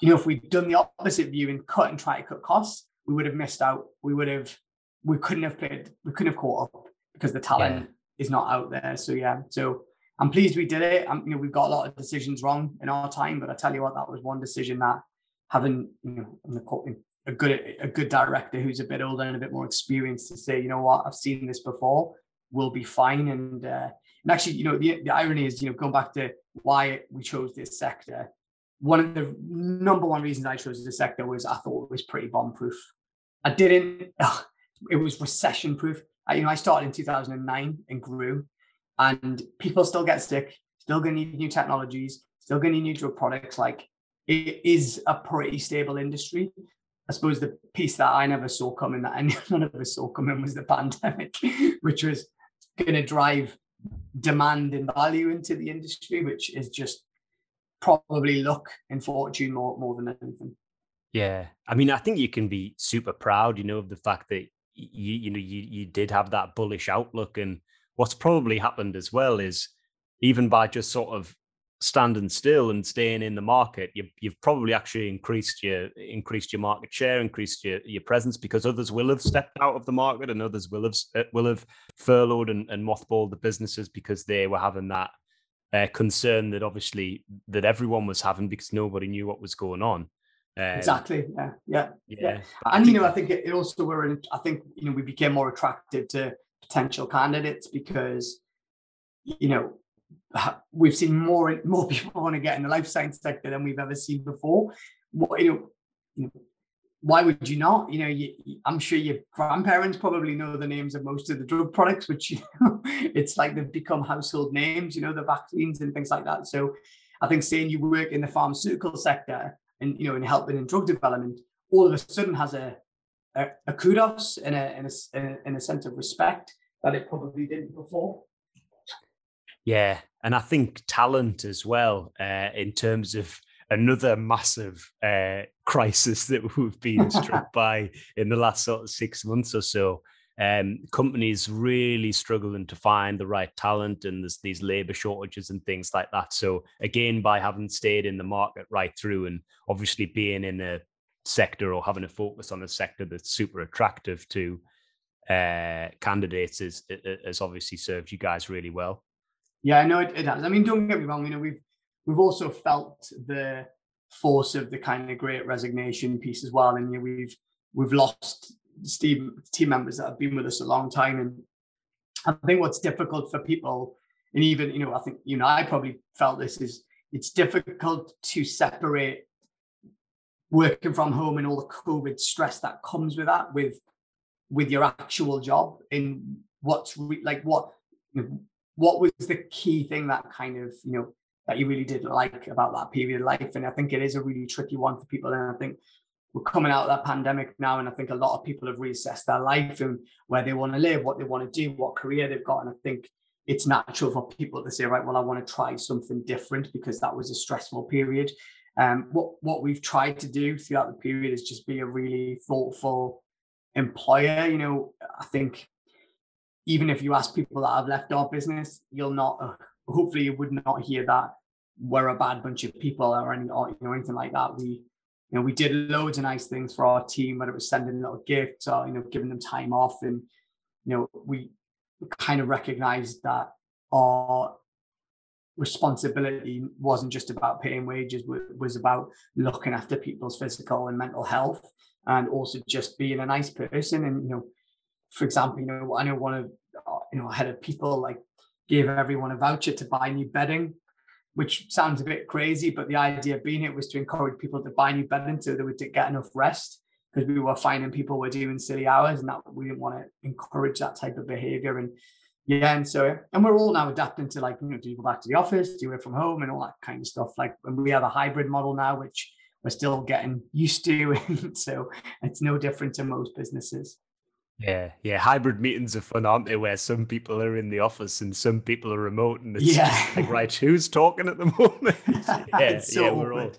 Speaker 1: you know if we'd done the opposite view and cut and try to cut costs, we would have missed out. We would have we couldn't have played, we couldn't have caught up because the talent yeah. is not out there. So yeah, so I'm pleased we did it. I'm, you know, we've got a lot of decisions wrong in our time, but I tell you what, that was one decision that having you know a good a good director who's a bit older and a bit more experienced to say, you know what, I've seen this before, we'll be fine. And uh, and actually, you know, the, the irony is, you know, going back to why we chose this sector, one of the number one reasons I chose this sector was I thought it was pretty bomb proof. I didn't, ugh, it was recession proof. you know, I started in 2009 and grew, and people still get sick, still going to need new technologies, still going to need new products. Like it is a pretty stable industry. I suppose the piece that I never saw coming, that none of us saw coming, was the pandemic, which was going to drive demand and value into the industry, which is just probably luck and fortune more more than anything.
Speaker 2: Yeah, I mean, I think you can be super proud, you know, of the fact that you you know you you did have that bullish outlook, and what's probably happened as well is even by just sort of standing still and staying in the market, you've, you've probably actually increased your increased your market share, increased your, your presence because others will have stepped out of the market and others will have uh, will have furloughed and, and mothballed the businesses because they were having that uh, concern that obviously that everyone was having because nobody knew what was going on.
Speaker 1: Um, exactly. Yeah. Yeah. Yeah. yeah. And you know, I think it also were. In, I think you know we became more attractive to potential candidates because you know we've seen more more people want to get in the life science sector than we've ever seen before. What you know, you know why would you not? You know, you, I'm sure your grandparents probably know the names of most of the drug products, which you know, it's like they've become household names. You know, the vaccines and things like that. So, I think saying you work in the pharmaceutical sector and you know in helping in drug development, all of a sudden has a a, a kudos and a, and a and a sense of respect that it probably didn't before.
Speaker 2: Yeah, and I think talent as well, uh, in terms of another massive uh, crisis that we've been struck by in the last sort of six months or so. Um, companies really struggling to find the right talent, and there's these labor shortages and things like that. So again, by having stayed in the market right through, and obviously being in a sector or having a focus on a sector that's super attractive to uh, candidates, is has obviously served you guys really well.
Speaker 1: Yeah, I know it, it has. I mean, don't get me wrong. You know, we've we've also felt the force of the kind of great resignation piece as well. And you know, we've we've lost Steve team members that have been with us a long time. And I think what's difficult for people, and even you know, I think you know, I probably felt this is it's difficult to separate working from home and all the COVID stress that comes with that with with your actual job and what's re- like what what was the key thing that kind of you know that you really did like about that period of life and i think it is a really tricky one for people and i think we're coming out of that pandemic now and i think a lot of people have reassessed their life and where they want to live what they want to do what career they've got and i think it's natural for people to say right well i want to try something different because that was a stressful period um, what what we've tried to do throughout the period is just be a really thoughtful employer you know i think even if you ask people that have left our business, you'll not, hopefully, you would not hear that we're a bad bunch of people or any or, you know anything like that. We, you know, we did loads of nice things for our team, whether it was sending little gifts or you know giving them time off, and you know we kind of recognized that our responsibility wasn't just about paying wages, was about looking after people's physical and mental health, and also just being a nice person. And you know, for example, you know, I know one of you know, I had people like gave everyone a voucher to buy new bedding, which sounds a bit crazy, but the idea being it was to encourage people to buy new bedding so they would get enough rest because we were finding people were doing silly hours and that we didn't want to encourage that type of behavior. And yeah, and so and we're all now adapting to like, you know, do you go back to the office, do you work from home and all that kind of stuff. Like and we have a hybrid model now, which we're still getting used to. so it's no different to most businesses.
Speaker 2: Yeah, yeah. Hybrid meetings are fun, aren't they? Where some people are in the office and some people are remote, and it's
Speaker 1: yeah.
Speaker 2: like, right, who's talking at the moment? yeah, so yeah, we're all,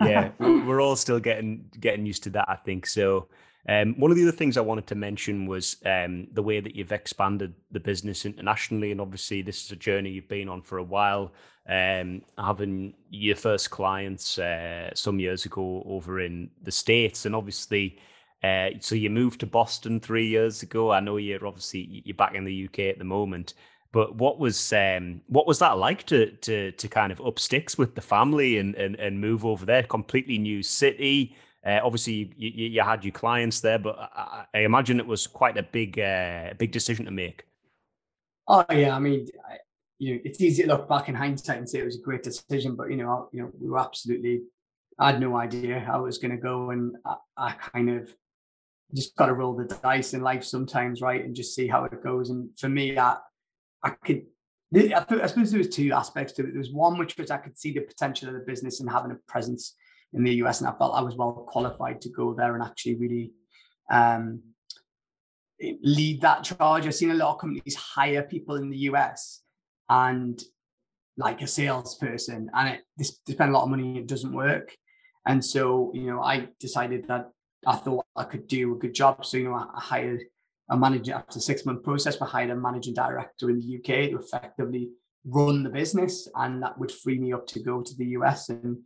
Speaker 2: yeah, we're all still getting getting used to that. I think so. Um, one of the other things I wanted to mention was um, the way that you've expanded the business internationally, and obviously this is a journey you've been on for a while. Um, having your first clients uh, some years ago over in the states, and obviously uh, so you moved to Boston three years ago. I know you're obviously you're back in the UK at the moment, but what was um, what was that like to to to kind of up sticks with the family and and, and move over there? Completely new city. Uh, obviously, you, you, had your clients there, but I, I imagine it was quite a big uh, big decision to make.
Speaker 1: Oh yeah, I mean, I, you know, it's easy to look back in hindsight and say it was a great decision, but you know, you know, we were absolutely. I had no idea how it was going to go, and I, I kind of just got to roll the dice in life sometimes, right, and just see how it goes. And for me, I I could. I, suppose there was two aspects to it. There was one which was I could see the potential of the business and having a presence in the US, and I felt I was well qualified to go there and actually really um, lead that charge. I've seen a lot of companies hire people in the US and like a salesperson, and it they spend a lot of money. It doesn't work, and so you know I decided that I thought I could do a good job. So, you know, I, hired a manager after a six month process, we hired a managing director in the UK to effectively run the business. And that would free me up to go to the US. And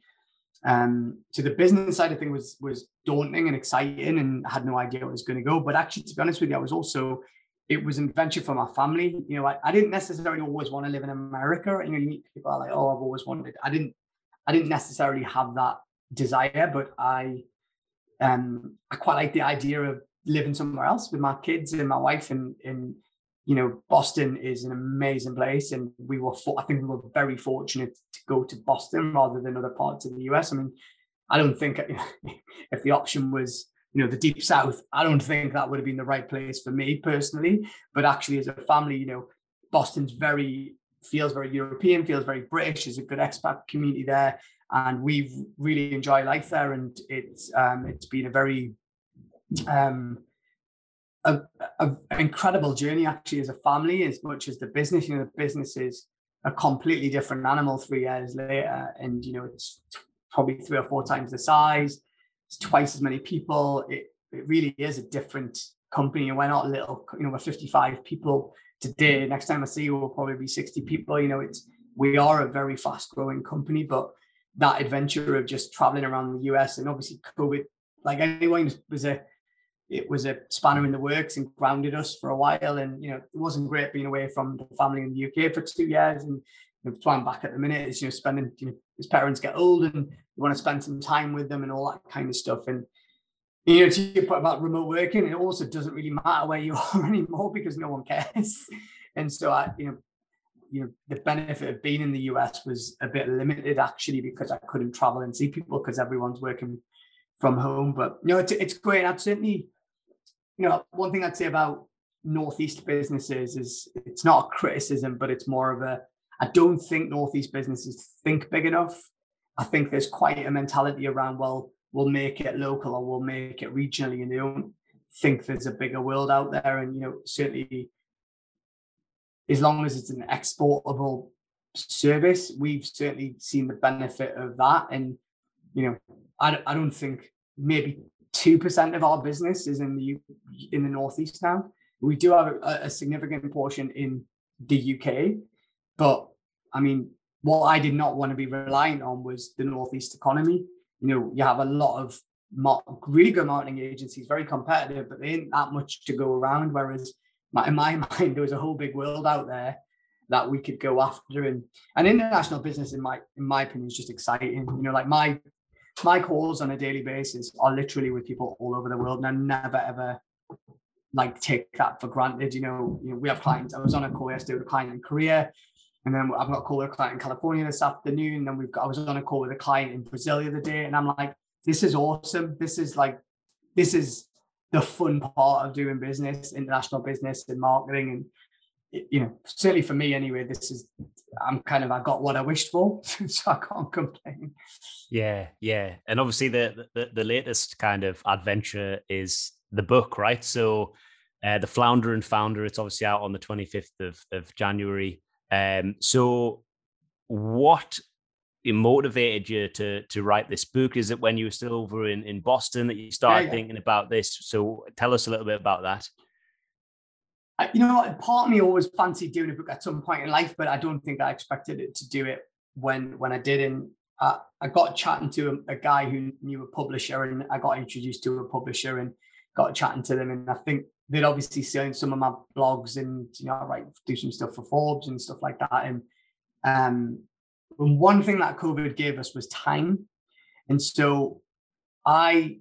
Speaker 1: um, to the business side of things was, was daunting and exciting and I had no idea where it was going to go. But actually, to be honest with you, I was also, it was an adventure for my family. You know, I, I didn't necessarily always want to live in America. You know, you meet people like, oh, I've always wanted, I didn't, I didn't necessarily have that desire, but I, um, I quite like the idea of living somewhere else with my kids and my wife. And, you know, Boston is an amazing place, and we were, I think, we were very fortunate to go to Boston rather than other parts of the US. I mean, I don't think if the option was you know the deep south i don't think that would have been the right place for me personally but actually as a family you know boston's very feels very european feels very british there's a good expat community there and we really enjoy life there. And it's um, it's been a very um, a, a, incredible journey actually as a family, as much as the business. You know, the business is a completely different animal three years later, and you know it's probably three or four times the size. It's twice as many people. It it really is a different company, and we're not little. You know, we're 55 people today. Next time I see you, we'll probably be 60 people. You know, it's we are a very fast growing company, but that adventure of just traveling around the US and obviously COVID, like anyone was a it was a spanner in the works and grounded us for a while. And you know, it wasn't great being away from the family in the UK for two years. And you know, trying back at the minute is you know spending you know his parents get old and you want to spend some time with them and all that kind of stuff. And you know, to your point about remote working, it also doesn't really matter where you are anymore because no one cares. And so I, you know, you know the benefit of being in the US was a bit limited actually because I couldn't travel and see people because everyone's working from home. But you know, it's it's great. I'd certainly, you know, one thing I'd say about Northeast businesses is it's not a criticism, but it's more of a I don't think Northeast businesses think big enough. I think there's quite a mentality around, well, we'll make it local or we'll make it regionally, and they don't think there's a bigger world out there. And you know, certainly as long as it's an exportable service, we've certainly seen the benefit of that. And you know, I, I don't think maybe two percent of our business is in the in the northeast now. We do have a, a significant portion in the UK, but I mean, what I did not want to be reliant on was the northeast economy. You know, you have a lot of really good marketing agencies, very competitive, but there ain't that much to go around. Whereas in my mind, there was a whole big world out there. that we could go after. And and international business, in my in my opinion, is just exciting. You know, like my my calls on a daily basis are literally with people all over the world, and I never ever like take that for granted. You know, you know, we have clients. I was on a call yesterday with a client in Korea, and then I've got a call with a client in California this afternoon. And then we've got I was on a call with a client in Brazil the other day, and I'm like, this is awesome. This is like, this is the fun part of doing business, international business and marketing, and you know, certainly for me anyway, this is I'm kind of I got what I wished for, so I can't complain.
Speaker 3: Yeah, yeah, and obviously the, the the latest kind of adventure is the book, right? So uh, the Floundering Founder, it's obviously out on the 25th of of January. Um, so what motivated you to to write this book? Is it when you were still over in in Boston that you started yeah, yeah. thinking about this? So tell us a little bit about that
Speaker 1: you know, part of me always fancied doing a book at some point in life, but I don't think I expected it to do it when when I did. And I, I got chatting to a, a, guy who knew a publisher, and I got introduced to a publisher and got chatting to them. And I think they'd obviously seen some of my blogs, and you know, I write do some stuff for Forbes and stuff like that. And um, and one thing that COVID gave us was time, and so I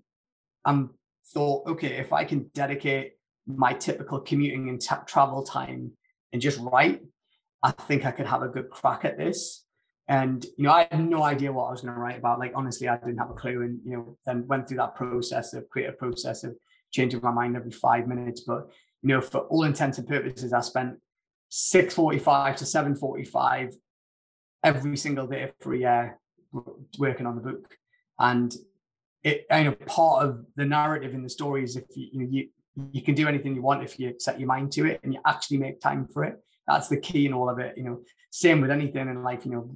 Speaker 1: um thought, okay, if I can dedicate my typical commuting and t- travel time and just write, I think I could have a good crack at this. And you know, I had no idea what I was going to write about. Like honestly, I didn't have a clue. And you know, then went through that process of creative process of changing my mind every five minutes. But you know, for all intents and purposes, I spent six forty-five to seven forty-five every single day for a year working on the book. And it, you know, part of the narrative in the story is if you, you know, you you can do anything you want if you set your mind to it and you actually make time for it. That's the key in all of it. You know, same with anything in life, you know,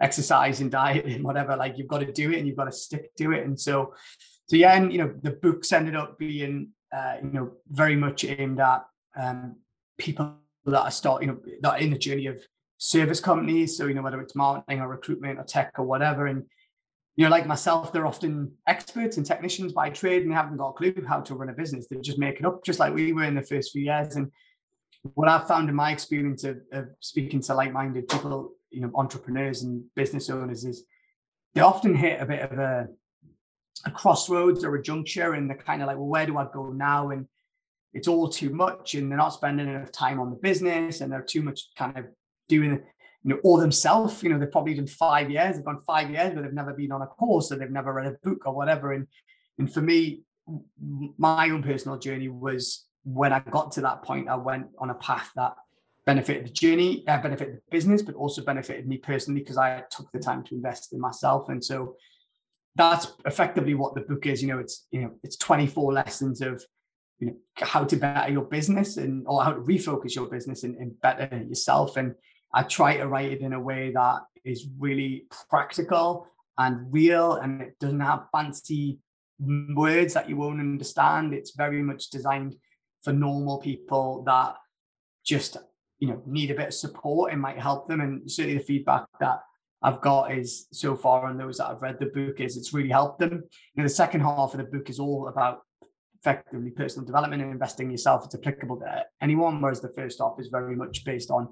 Speaker 1: exercise and diet and whatever, like you've got to do it and you've got to stick to it. And so, so yeah, and you know, the books ended up being, uh, you know, very much aimed at um, people that are starting you know, that are in the journey of service companies. So, you know, whether it's marketing or recruitment or tech or whatever. And you know, like myself, they're often experts and technicians by trade and they haven't got a clue how to run a business. They just make it up, just like we were in the first few years. And what I've found in my experience of, of speaking to like-minded people, you know, entrepreneurs and business owners is they often hit a bit of a, a crossroads or a juncture and they're kind of like, well, where do I go now? And it's all too much and they're not spending enough time on the business and they're too much kind of doing you know, or themselves, you know, they've probably done five years, they've gone five years, but they've never been on a course or they've never read a book or whatever. And and for me, my own personal journey was when I got to that point, I went on a path that benefited the journey, uh, benefited the business, but also benefited me personally because I took the time to invest in myself. And so that's effectively what the book is. You know, it's you know, it's 24 lessons of you know how to better your business and or how to refocus your business and, and better yourself. And I try to write it in a way that is really practical and real and it doesn't have fancy words that you won't understand. It's very much designed for normal people that just you know need a bit of support and might help them. And certainly the feedback that I've got is so far on those that i've read the book is it's really helped them. You know, the second half of the book is all about effectively personal development and investing in yourself. It's applicable to anyone, whereas the first half is very much based on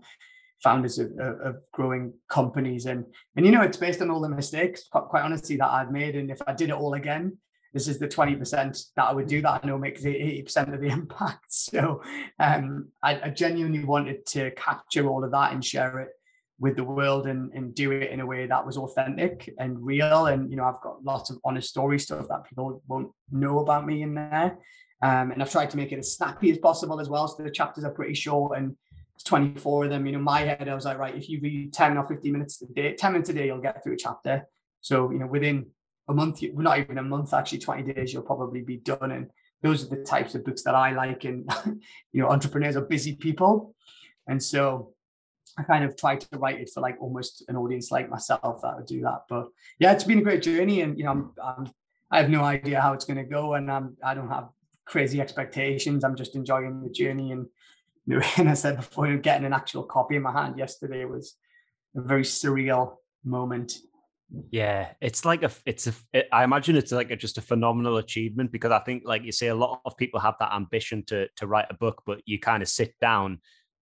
Speaker 1: founders of, of, growing companies. And and you know it's based on all the mistakes quite honestly that i've made. And if i did it all again this is the 20% that i would do that. I know makes 80% of the impact. So um, I, I, genuinely wanted to capture all of that and share it with the world and, and do it in a way that was authentic and real. And you know i've got lots of honest story stuff that people won't know about me in there. Um, and i've tried to make it as snappy as possible as well so the chapters are pretty short and 24 of them. You know, my head, I was like, right, if you read 10 or 15 minutes a day, 10 minutes a day, you'll get through a chapter. So, you know, within a month, not even a month, actually 20 days, you'll probably be done. And those are the types of books that I like. And, you know, entrepreneurs are busy people. And so I kind of tried to write it for like almost an audience like myself that would do that. But yeah, it's been a great journey. And, you know, I'm, I'm I have no idea how it's going to go. And I'm, I don't have crazy expectations. I'm just enjoying the journey and, and I said before, getting an actual copy in my hand. Yesterday was a very surreal moment.
Speaker 3: Yeah, it's like a, it's a, it, I imagine it's like a, just a phenomenal achievement because I think, like you say, a lot of people have that ambition to to write a book, but you kind of sit down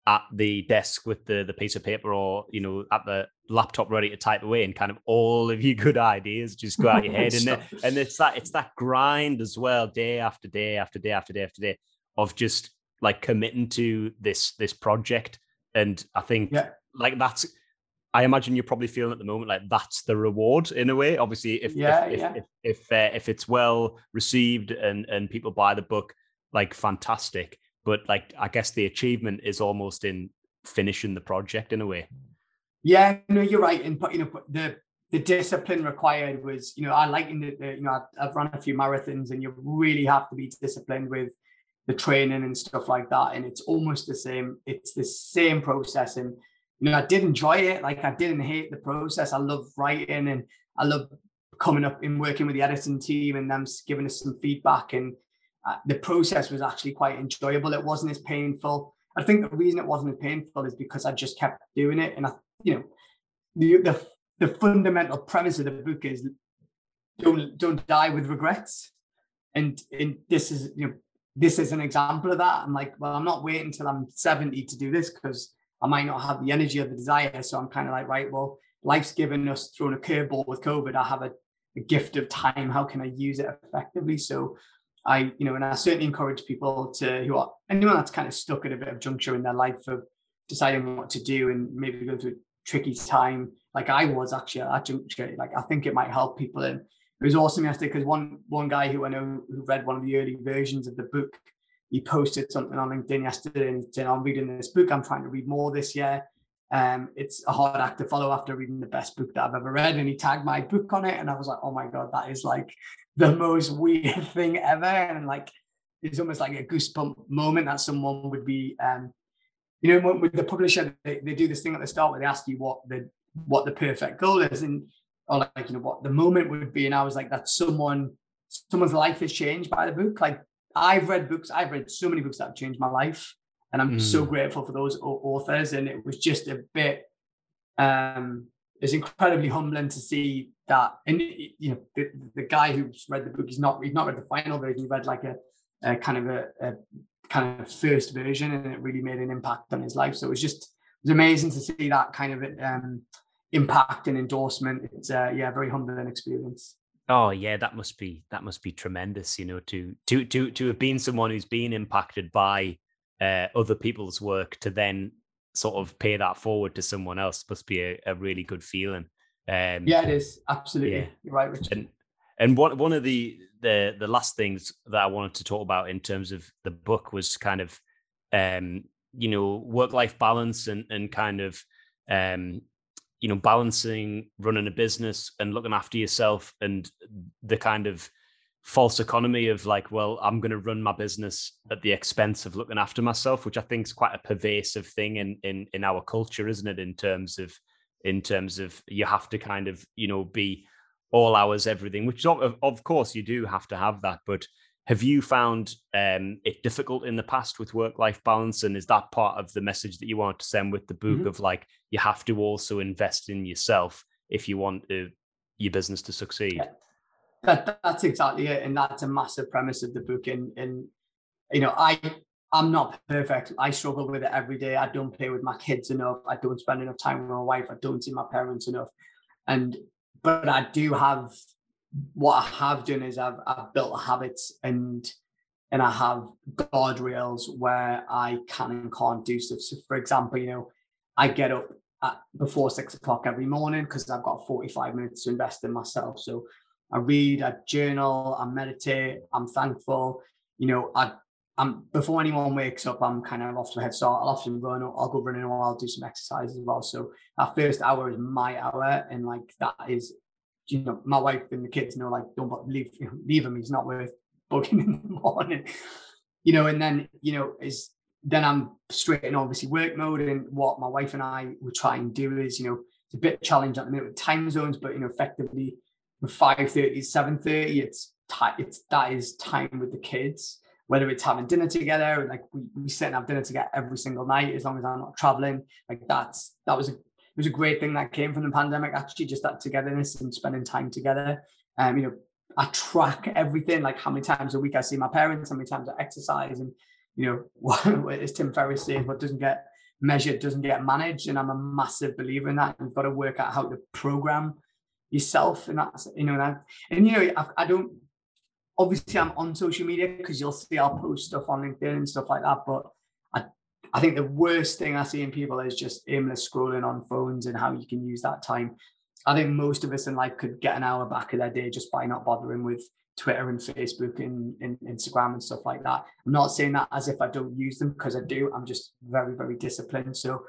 Speaker 2: at the desk with the the piece of paper or you know at the laptop ready to type away and kind of all of your good ideas just go out your head and and it's that it's that grind as well day after day after day after day after day of just like committing to this this project and i think yeah. like that's i imagine you're probably feeling at the moment like that's the reward in a way obviously if yeah, if, yeah. if if if, uh, if it's well received and and people buy the book like fantastic but like I guess the achievement is almost in finishing the project in a way.
Speaker 1: Yeah, no, you're right. And you know, the the discipline required was, you know, I like in the, you know, I've run a few marathons, and you really have to be disciplined with the training and stuff like that. And it's almost the same. It's the same process. And you know, I did enjoy it. Like I didn't hate the process. I love writing, and I love coming up and working with the editing team and them giving us some feedback and uh, the process was actually quite enjoyable. It wasn't as painful. I think the reason it wasn't as painful is because I just kept doing it. And I, you know, the, the, the fundamental premise of the book is don't don't die with regrets. And, and this is, you know, this is an example of that. I'm like, well, I'm not waiting until I'm 70 to do this because I might not have the energy or the desire. So I'm kind of like, right, well, life's given us thrown a curveball with COVID. I have a, a gift of time. How can I use it effectively? So I, you know, and I certainly encourage people to who are anyone that's kind of stuck at a bit of juncture in their life of deciding what to do and maybe going through a tricky time, like I was actually at that juncture. Like I think it might help people. And it was awesome yesterday because one one guy who I know who read one of the early versions of the book, he posted something on LinkedIn yesterday and said, "I'm reading this book. I'm trying to read more this year." Um, it's a hard act to follow after reading the best book that I've ever read. And he tagged my book on it. And I was like, oh my God, that is like the most weird thing ever. And like, it's almost like a goosebump moment that someone would be, um, you know, with the publisher, they, they do this thing at the start where they ask you what the what the perfect goal is, and or like you know what the moment would be. And I was like, that someone someone's life has changed by the book. Like I've read books, I've read so many books that have changed my life, and I'm mm. so grateful for those authors. And it was just a bit um it's incredibly humbling to see that. And you know, the, the guy who's read the book, he's not he's not read the final version. He read like a, a kind of a, a, kind of first version, and it really made an impact on his life. So it was just it was amazing to see that kind of um, impact and endorsement. It's uh, yeah, very humbling experience.
Speaker 2: Oh yeah, that must be that must be tremendous. You know, to to to to have been someone who's been impacted by uh, other people's work to then sort of pay that forward to someone else must be a, a really good feeling.
Speaker 1: Um, yeah, it is absolutely. Yeah. You're right, Richard.
Speaker 2: And, and one one of the the the last things that I wanted to talk about in terms of the book was kind of um, you know work life balance and and kind of um, you know balancing running a business and looking after yourself and the kind of false economy of like, well, I'm going to run my business at the expense of looking after myself, which I think is quite a pervasive thing in in in our culture, isn't it? In terms of in terms of you have to kind of you know be all hours everything, which of, of course you do have to have that, but have you found um, it difficult in the past with work life balance and is that part of the message that you want to send with the book mm-hmm. of like you have to also invest in yourself if you want to, your business to succeed.
Speaker 1: That, that's exactly it, and that's a massive premise of the book. And and you know, I I'm not perfect. I struggle with it every day. I don't play with my kids enough. I don't spend enough time with my wife. I don't see my parents enough. And but I do have what I have done is I've I've built habits and and I have guardrails where I can and can't do stuff. So for example, you know, I get up at before six o'clock every morning because I've got 45 minutes to invest in myself. So I read, I journal, I meditate, I'm thankful. You know, I I'm before anyone wakes up, I'm kind of off to a head start. I'll often run, I'll go running or I'll do some exercise as well. So that first hour is my hour, and like that is, you know, my wife and the kids know like don't leave leave him. He's not worth bugging in the morning, you know. And then you know is then I'm straight in obviously work mode, and what my wife and I will try and do is you know it's a bit challenging at the minute with time zones, but you know effectively from 5.30 7.30 it's it's that is time with the kids whether it's having dinner together like we, we sit and have dinner together every single night as long as i'm not traveling like that's that was a was a great thing that came from the pandemic actually just that togetherness and spending time together um you know i track everything like how many times a week i see my parents how many times i exercise and you know what as tim ferriss says what doesn't get measured doesn't get managed. And I'm a massive believer in that. You've got to work out how to program yourself. And that's, you know, that, and, you know, I, I don't, obviously I'm on social media because you'll see I'll post stuff on LinkedIn and stuff like that. But I, think the worst thing I see in people is just aimless scrolling on phones and how you can use that time. I think most of us in life could get an hour back of their day just by not bothering with Twitter and Facebook and, and, Instagram and stuff like that. I'm not saying that as if I don't use them because I do. I'm just very, very disciplined. So,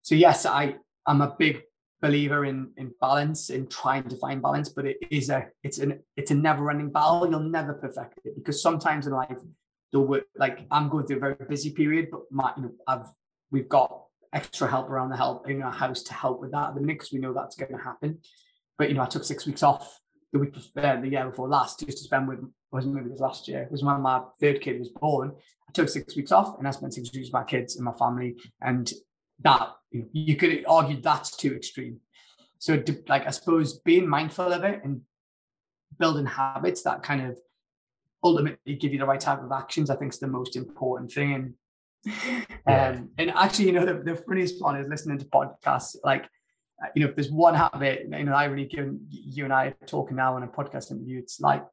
Speaker 1: so yes, I I'm a big believer in in balance, in trying to find balance, but it is a it's an it's a never-ending battle. You'll never perfect it because sometimes in life, the work like I'm going through a very busy period, but my you know I've we've got extra help around the help in our house to help with that at the minute because we know that's going to happen. But you know, I took six weeks off the week uh, the year before last just to spend with wasn't maybe was last year. Was when my third kid was born. I took six weeks off and I spent six weeks with my kids and my family. And that you, you could argue that's too extreme. So like I suppose being mindful of it and building habits that kind of ultimately give you the right type of actions, I think is the most important thing. And um, and actually, you know, the, the funniest one is listening to podcasts. Like uh, you know, if there's one habit, you know, I really given you and I are talking now on a podcast interview, it's like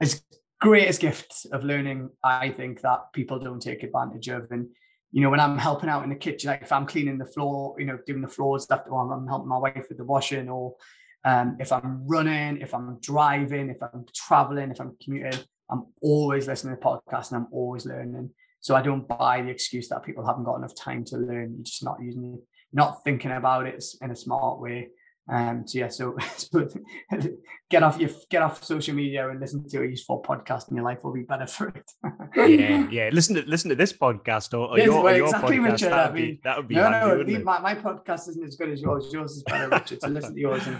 Speaker 1: it's greatest gift of learning, I think, that people don't take advantage of. And, you know, when I'm helping out in the kitchen, like if I'm cleaning the floor, you know, doing the floors after I'm helping my wife with the washing, or um, if I'm running, if I'm driving, if I'm traveling, if I'm commuting, I'm always listening to podcasts and I'm always learning. So I don't buy the excuse that people haven't got enough time to learn. You're just not using it not thinking about it in a smart way. Um, so yeah, so, get off your get off social media and listen to a useful podcast, and your life will be better for it.
Speaker 3: yeah, yeah. Listen to listen to this podcast or, or yes, your, well, your exactly, podcast. Richard, that would be that would be
Speaker 1: no, handy, no. My, my podcast isn't as good as yours. Yours is better, Richard. So listen to yours. And,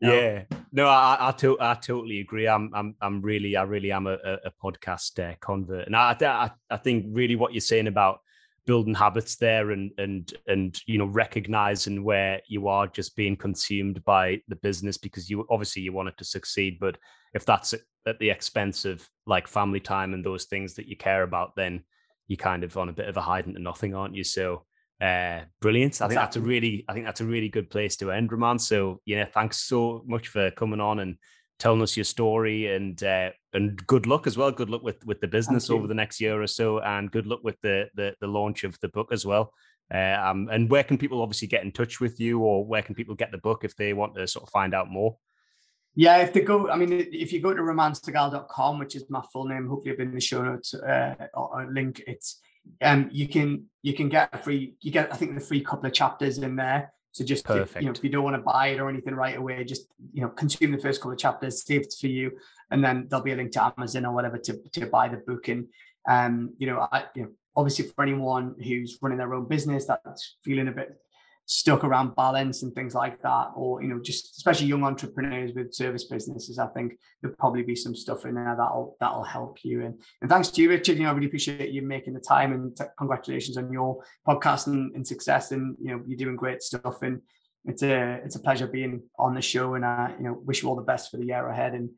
Speaker 3: Yeah, no, I I, to, I totally agree. I'm I'm I'm really I really am a, a podcast uh, convert, and I, I I think really what you're saying about building habits there and and and you know recognizing where you are just being consumed by the business because you obviously you want it to succeed but if that's at the expense of like family time and those things that you care about then you're kind of on a bit of a hiding to nothing aren't you? So uh brilliant i think that's a really i think that's a really good place to end Raman so yeah thanks so much for coming on and telling us your story and uh, and good luck as well. Good luck with with the business over the next year or so, and good luck with the the, the launch of the book as well. Uh, um, and where can people obviously get in touch with you, or where can people get the book if they want to sort of find out more?
Speaker 1: Yeah, if they go, I mean, if you go to ramansehgal.com, which is my full name, hopefully I've been in the show notes uh, or, or link. It's um, you can you can get a free, you get I think the free couple of chapters in there. So just Perfect. you know, if you don't want to buy it or anything right away, just you know, consume the first couple of chapters, save it for you, and then there'll be a link to Amazon or whatever to, to buy the book. And um, you know, I, you know, obviously for anyone who's running their own business that's feeling a bit stuck around balance and things like that, or you know, just especially young entrepreneurs with service businesses, I think there'll probably be some stuff in there that'll that'll help you. And and thanks to you, Richard. You know, I really appreciate you making the time and t- congratulations on your podcast and, and, success. And you know, you're doing great stuff. And it's a it's a pleasure being on the show. And I you know wish you all the best for the year ahead. And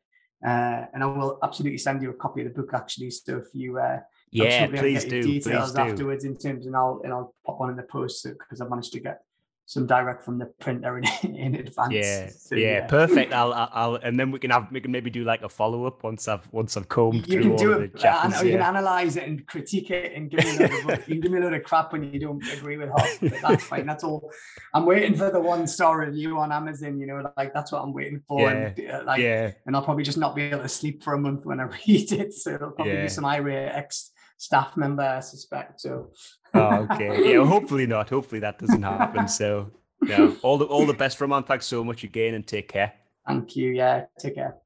Speaker 1: uh, and I will absolutely send you a copy of the book actually. So if you uh,
Speaker 3: yeah, please do.
Speaker 1: Details
Speaker 3: please
Speaker 1: afterwards
Speaker 3: do.
Speaker 1: in terms, and I'll and I'll pop one in the post because I've managed to get some direct from the printer in, in advance.
Speaker 3: Yeah, so, yeah, yeah, perfect. I'll, I'll, and then we can have we can maybe do like a follow up once I've once I've combed you through all it, the chapters.
Speaker 1: Uh, you can analyze it and critique it and give me a load of, you can give me a load of crap when you don't agree with half. But that's fine. That's all. I'm waiting for the one star review on Amazon. You know, like that's what I'm waiting for.
Speaker 3: Yeah,
Speaker 1: and, uh, like, yeah. and I'll probably just not be able to sleep for a month when I read it. So it'll probably yeah. be some irate ex staff member, I suspect. So.
Speaker 3: oh, okay. Yeah. Hopefully not. Hopefully that doesn't happen. So yeah. All the all the best, Raman. Thanks so much again, and take care.
Speaker 1: Thank you. Yeah. Take care.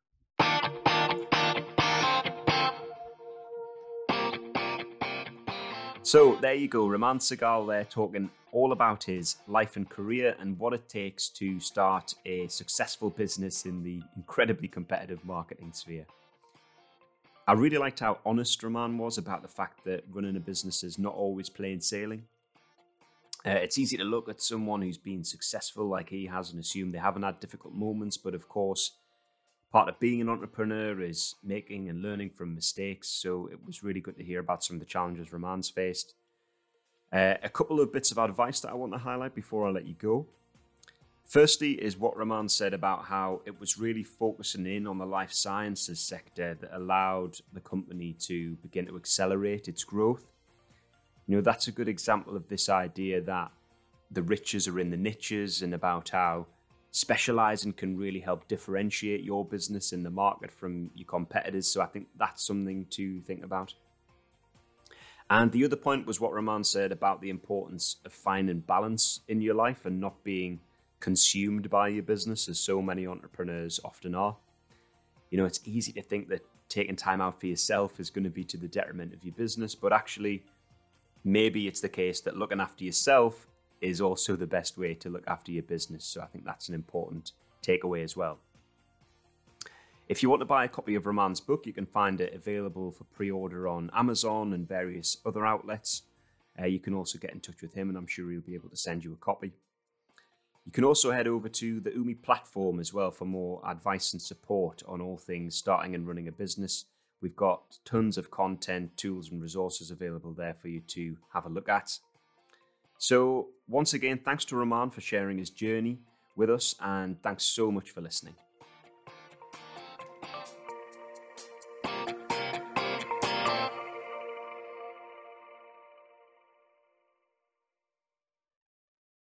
Speaker 2: So there you go, Raman Sehgal there talking all about his life and career and what it takes to start a successful business in the incredibly competitive marketing sphere. I really liked how honest Raman was about the fact that running a business is not always plain sailing. Uh, it's easy to look at someone who's been successful like he has and assume they haven't had difficult moments, but of course, part of being an entrepreneur is making and learning from mistakes. So it was really good to hear about some of the challenges Raman's faced. Uh, a couple of bits of advice that I want to highlight before I let you go. Firstly, is what Raman said about how it was really focusing in on the life sciences sector that allowed the company to begin to accelerate its growth. You know, that's a good example of this idea that the riches are in the niches and about how specializing can really help differentiate your business in the market from your competitors. So I think that's something to think about. And the other point was what Raman said about the importance of finding balance in your life and not being consumed by your business, as so many entrepreneurs often are. You know, it's easy to think that taking time out for yourself is going to be to the detriment of your business, but actually, maybe it's the case that looking after yourself is also the best way to look after your business. So I think that's an important takeaway as well. If you want to buy a copy of Raman's book, you can find it available for pre order on Amazon and various other outlets. Uh, you can also get in touch with him, and I'm sure he'll be able to send you a copy. You can also head over to the UMi platform as well for more advice and support on all things starting and running a business. We've got tons of content, tools, and resources available there for you to have a look at. So, once again, thanks to Raman for sharing his journey with us, and thanks so much for listening.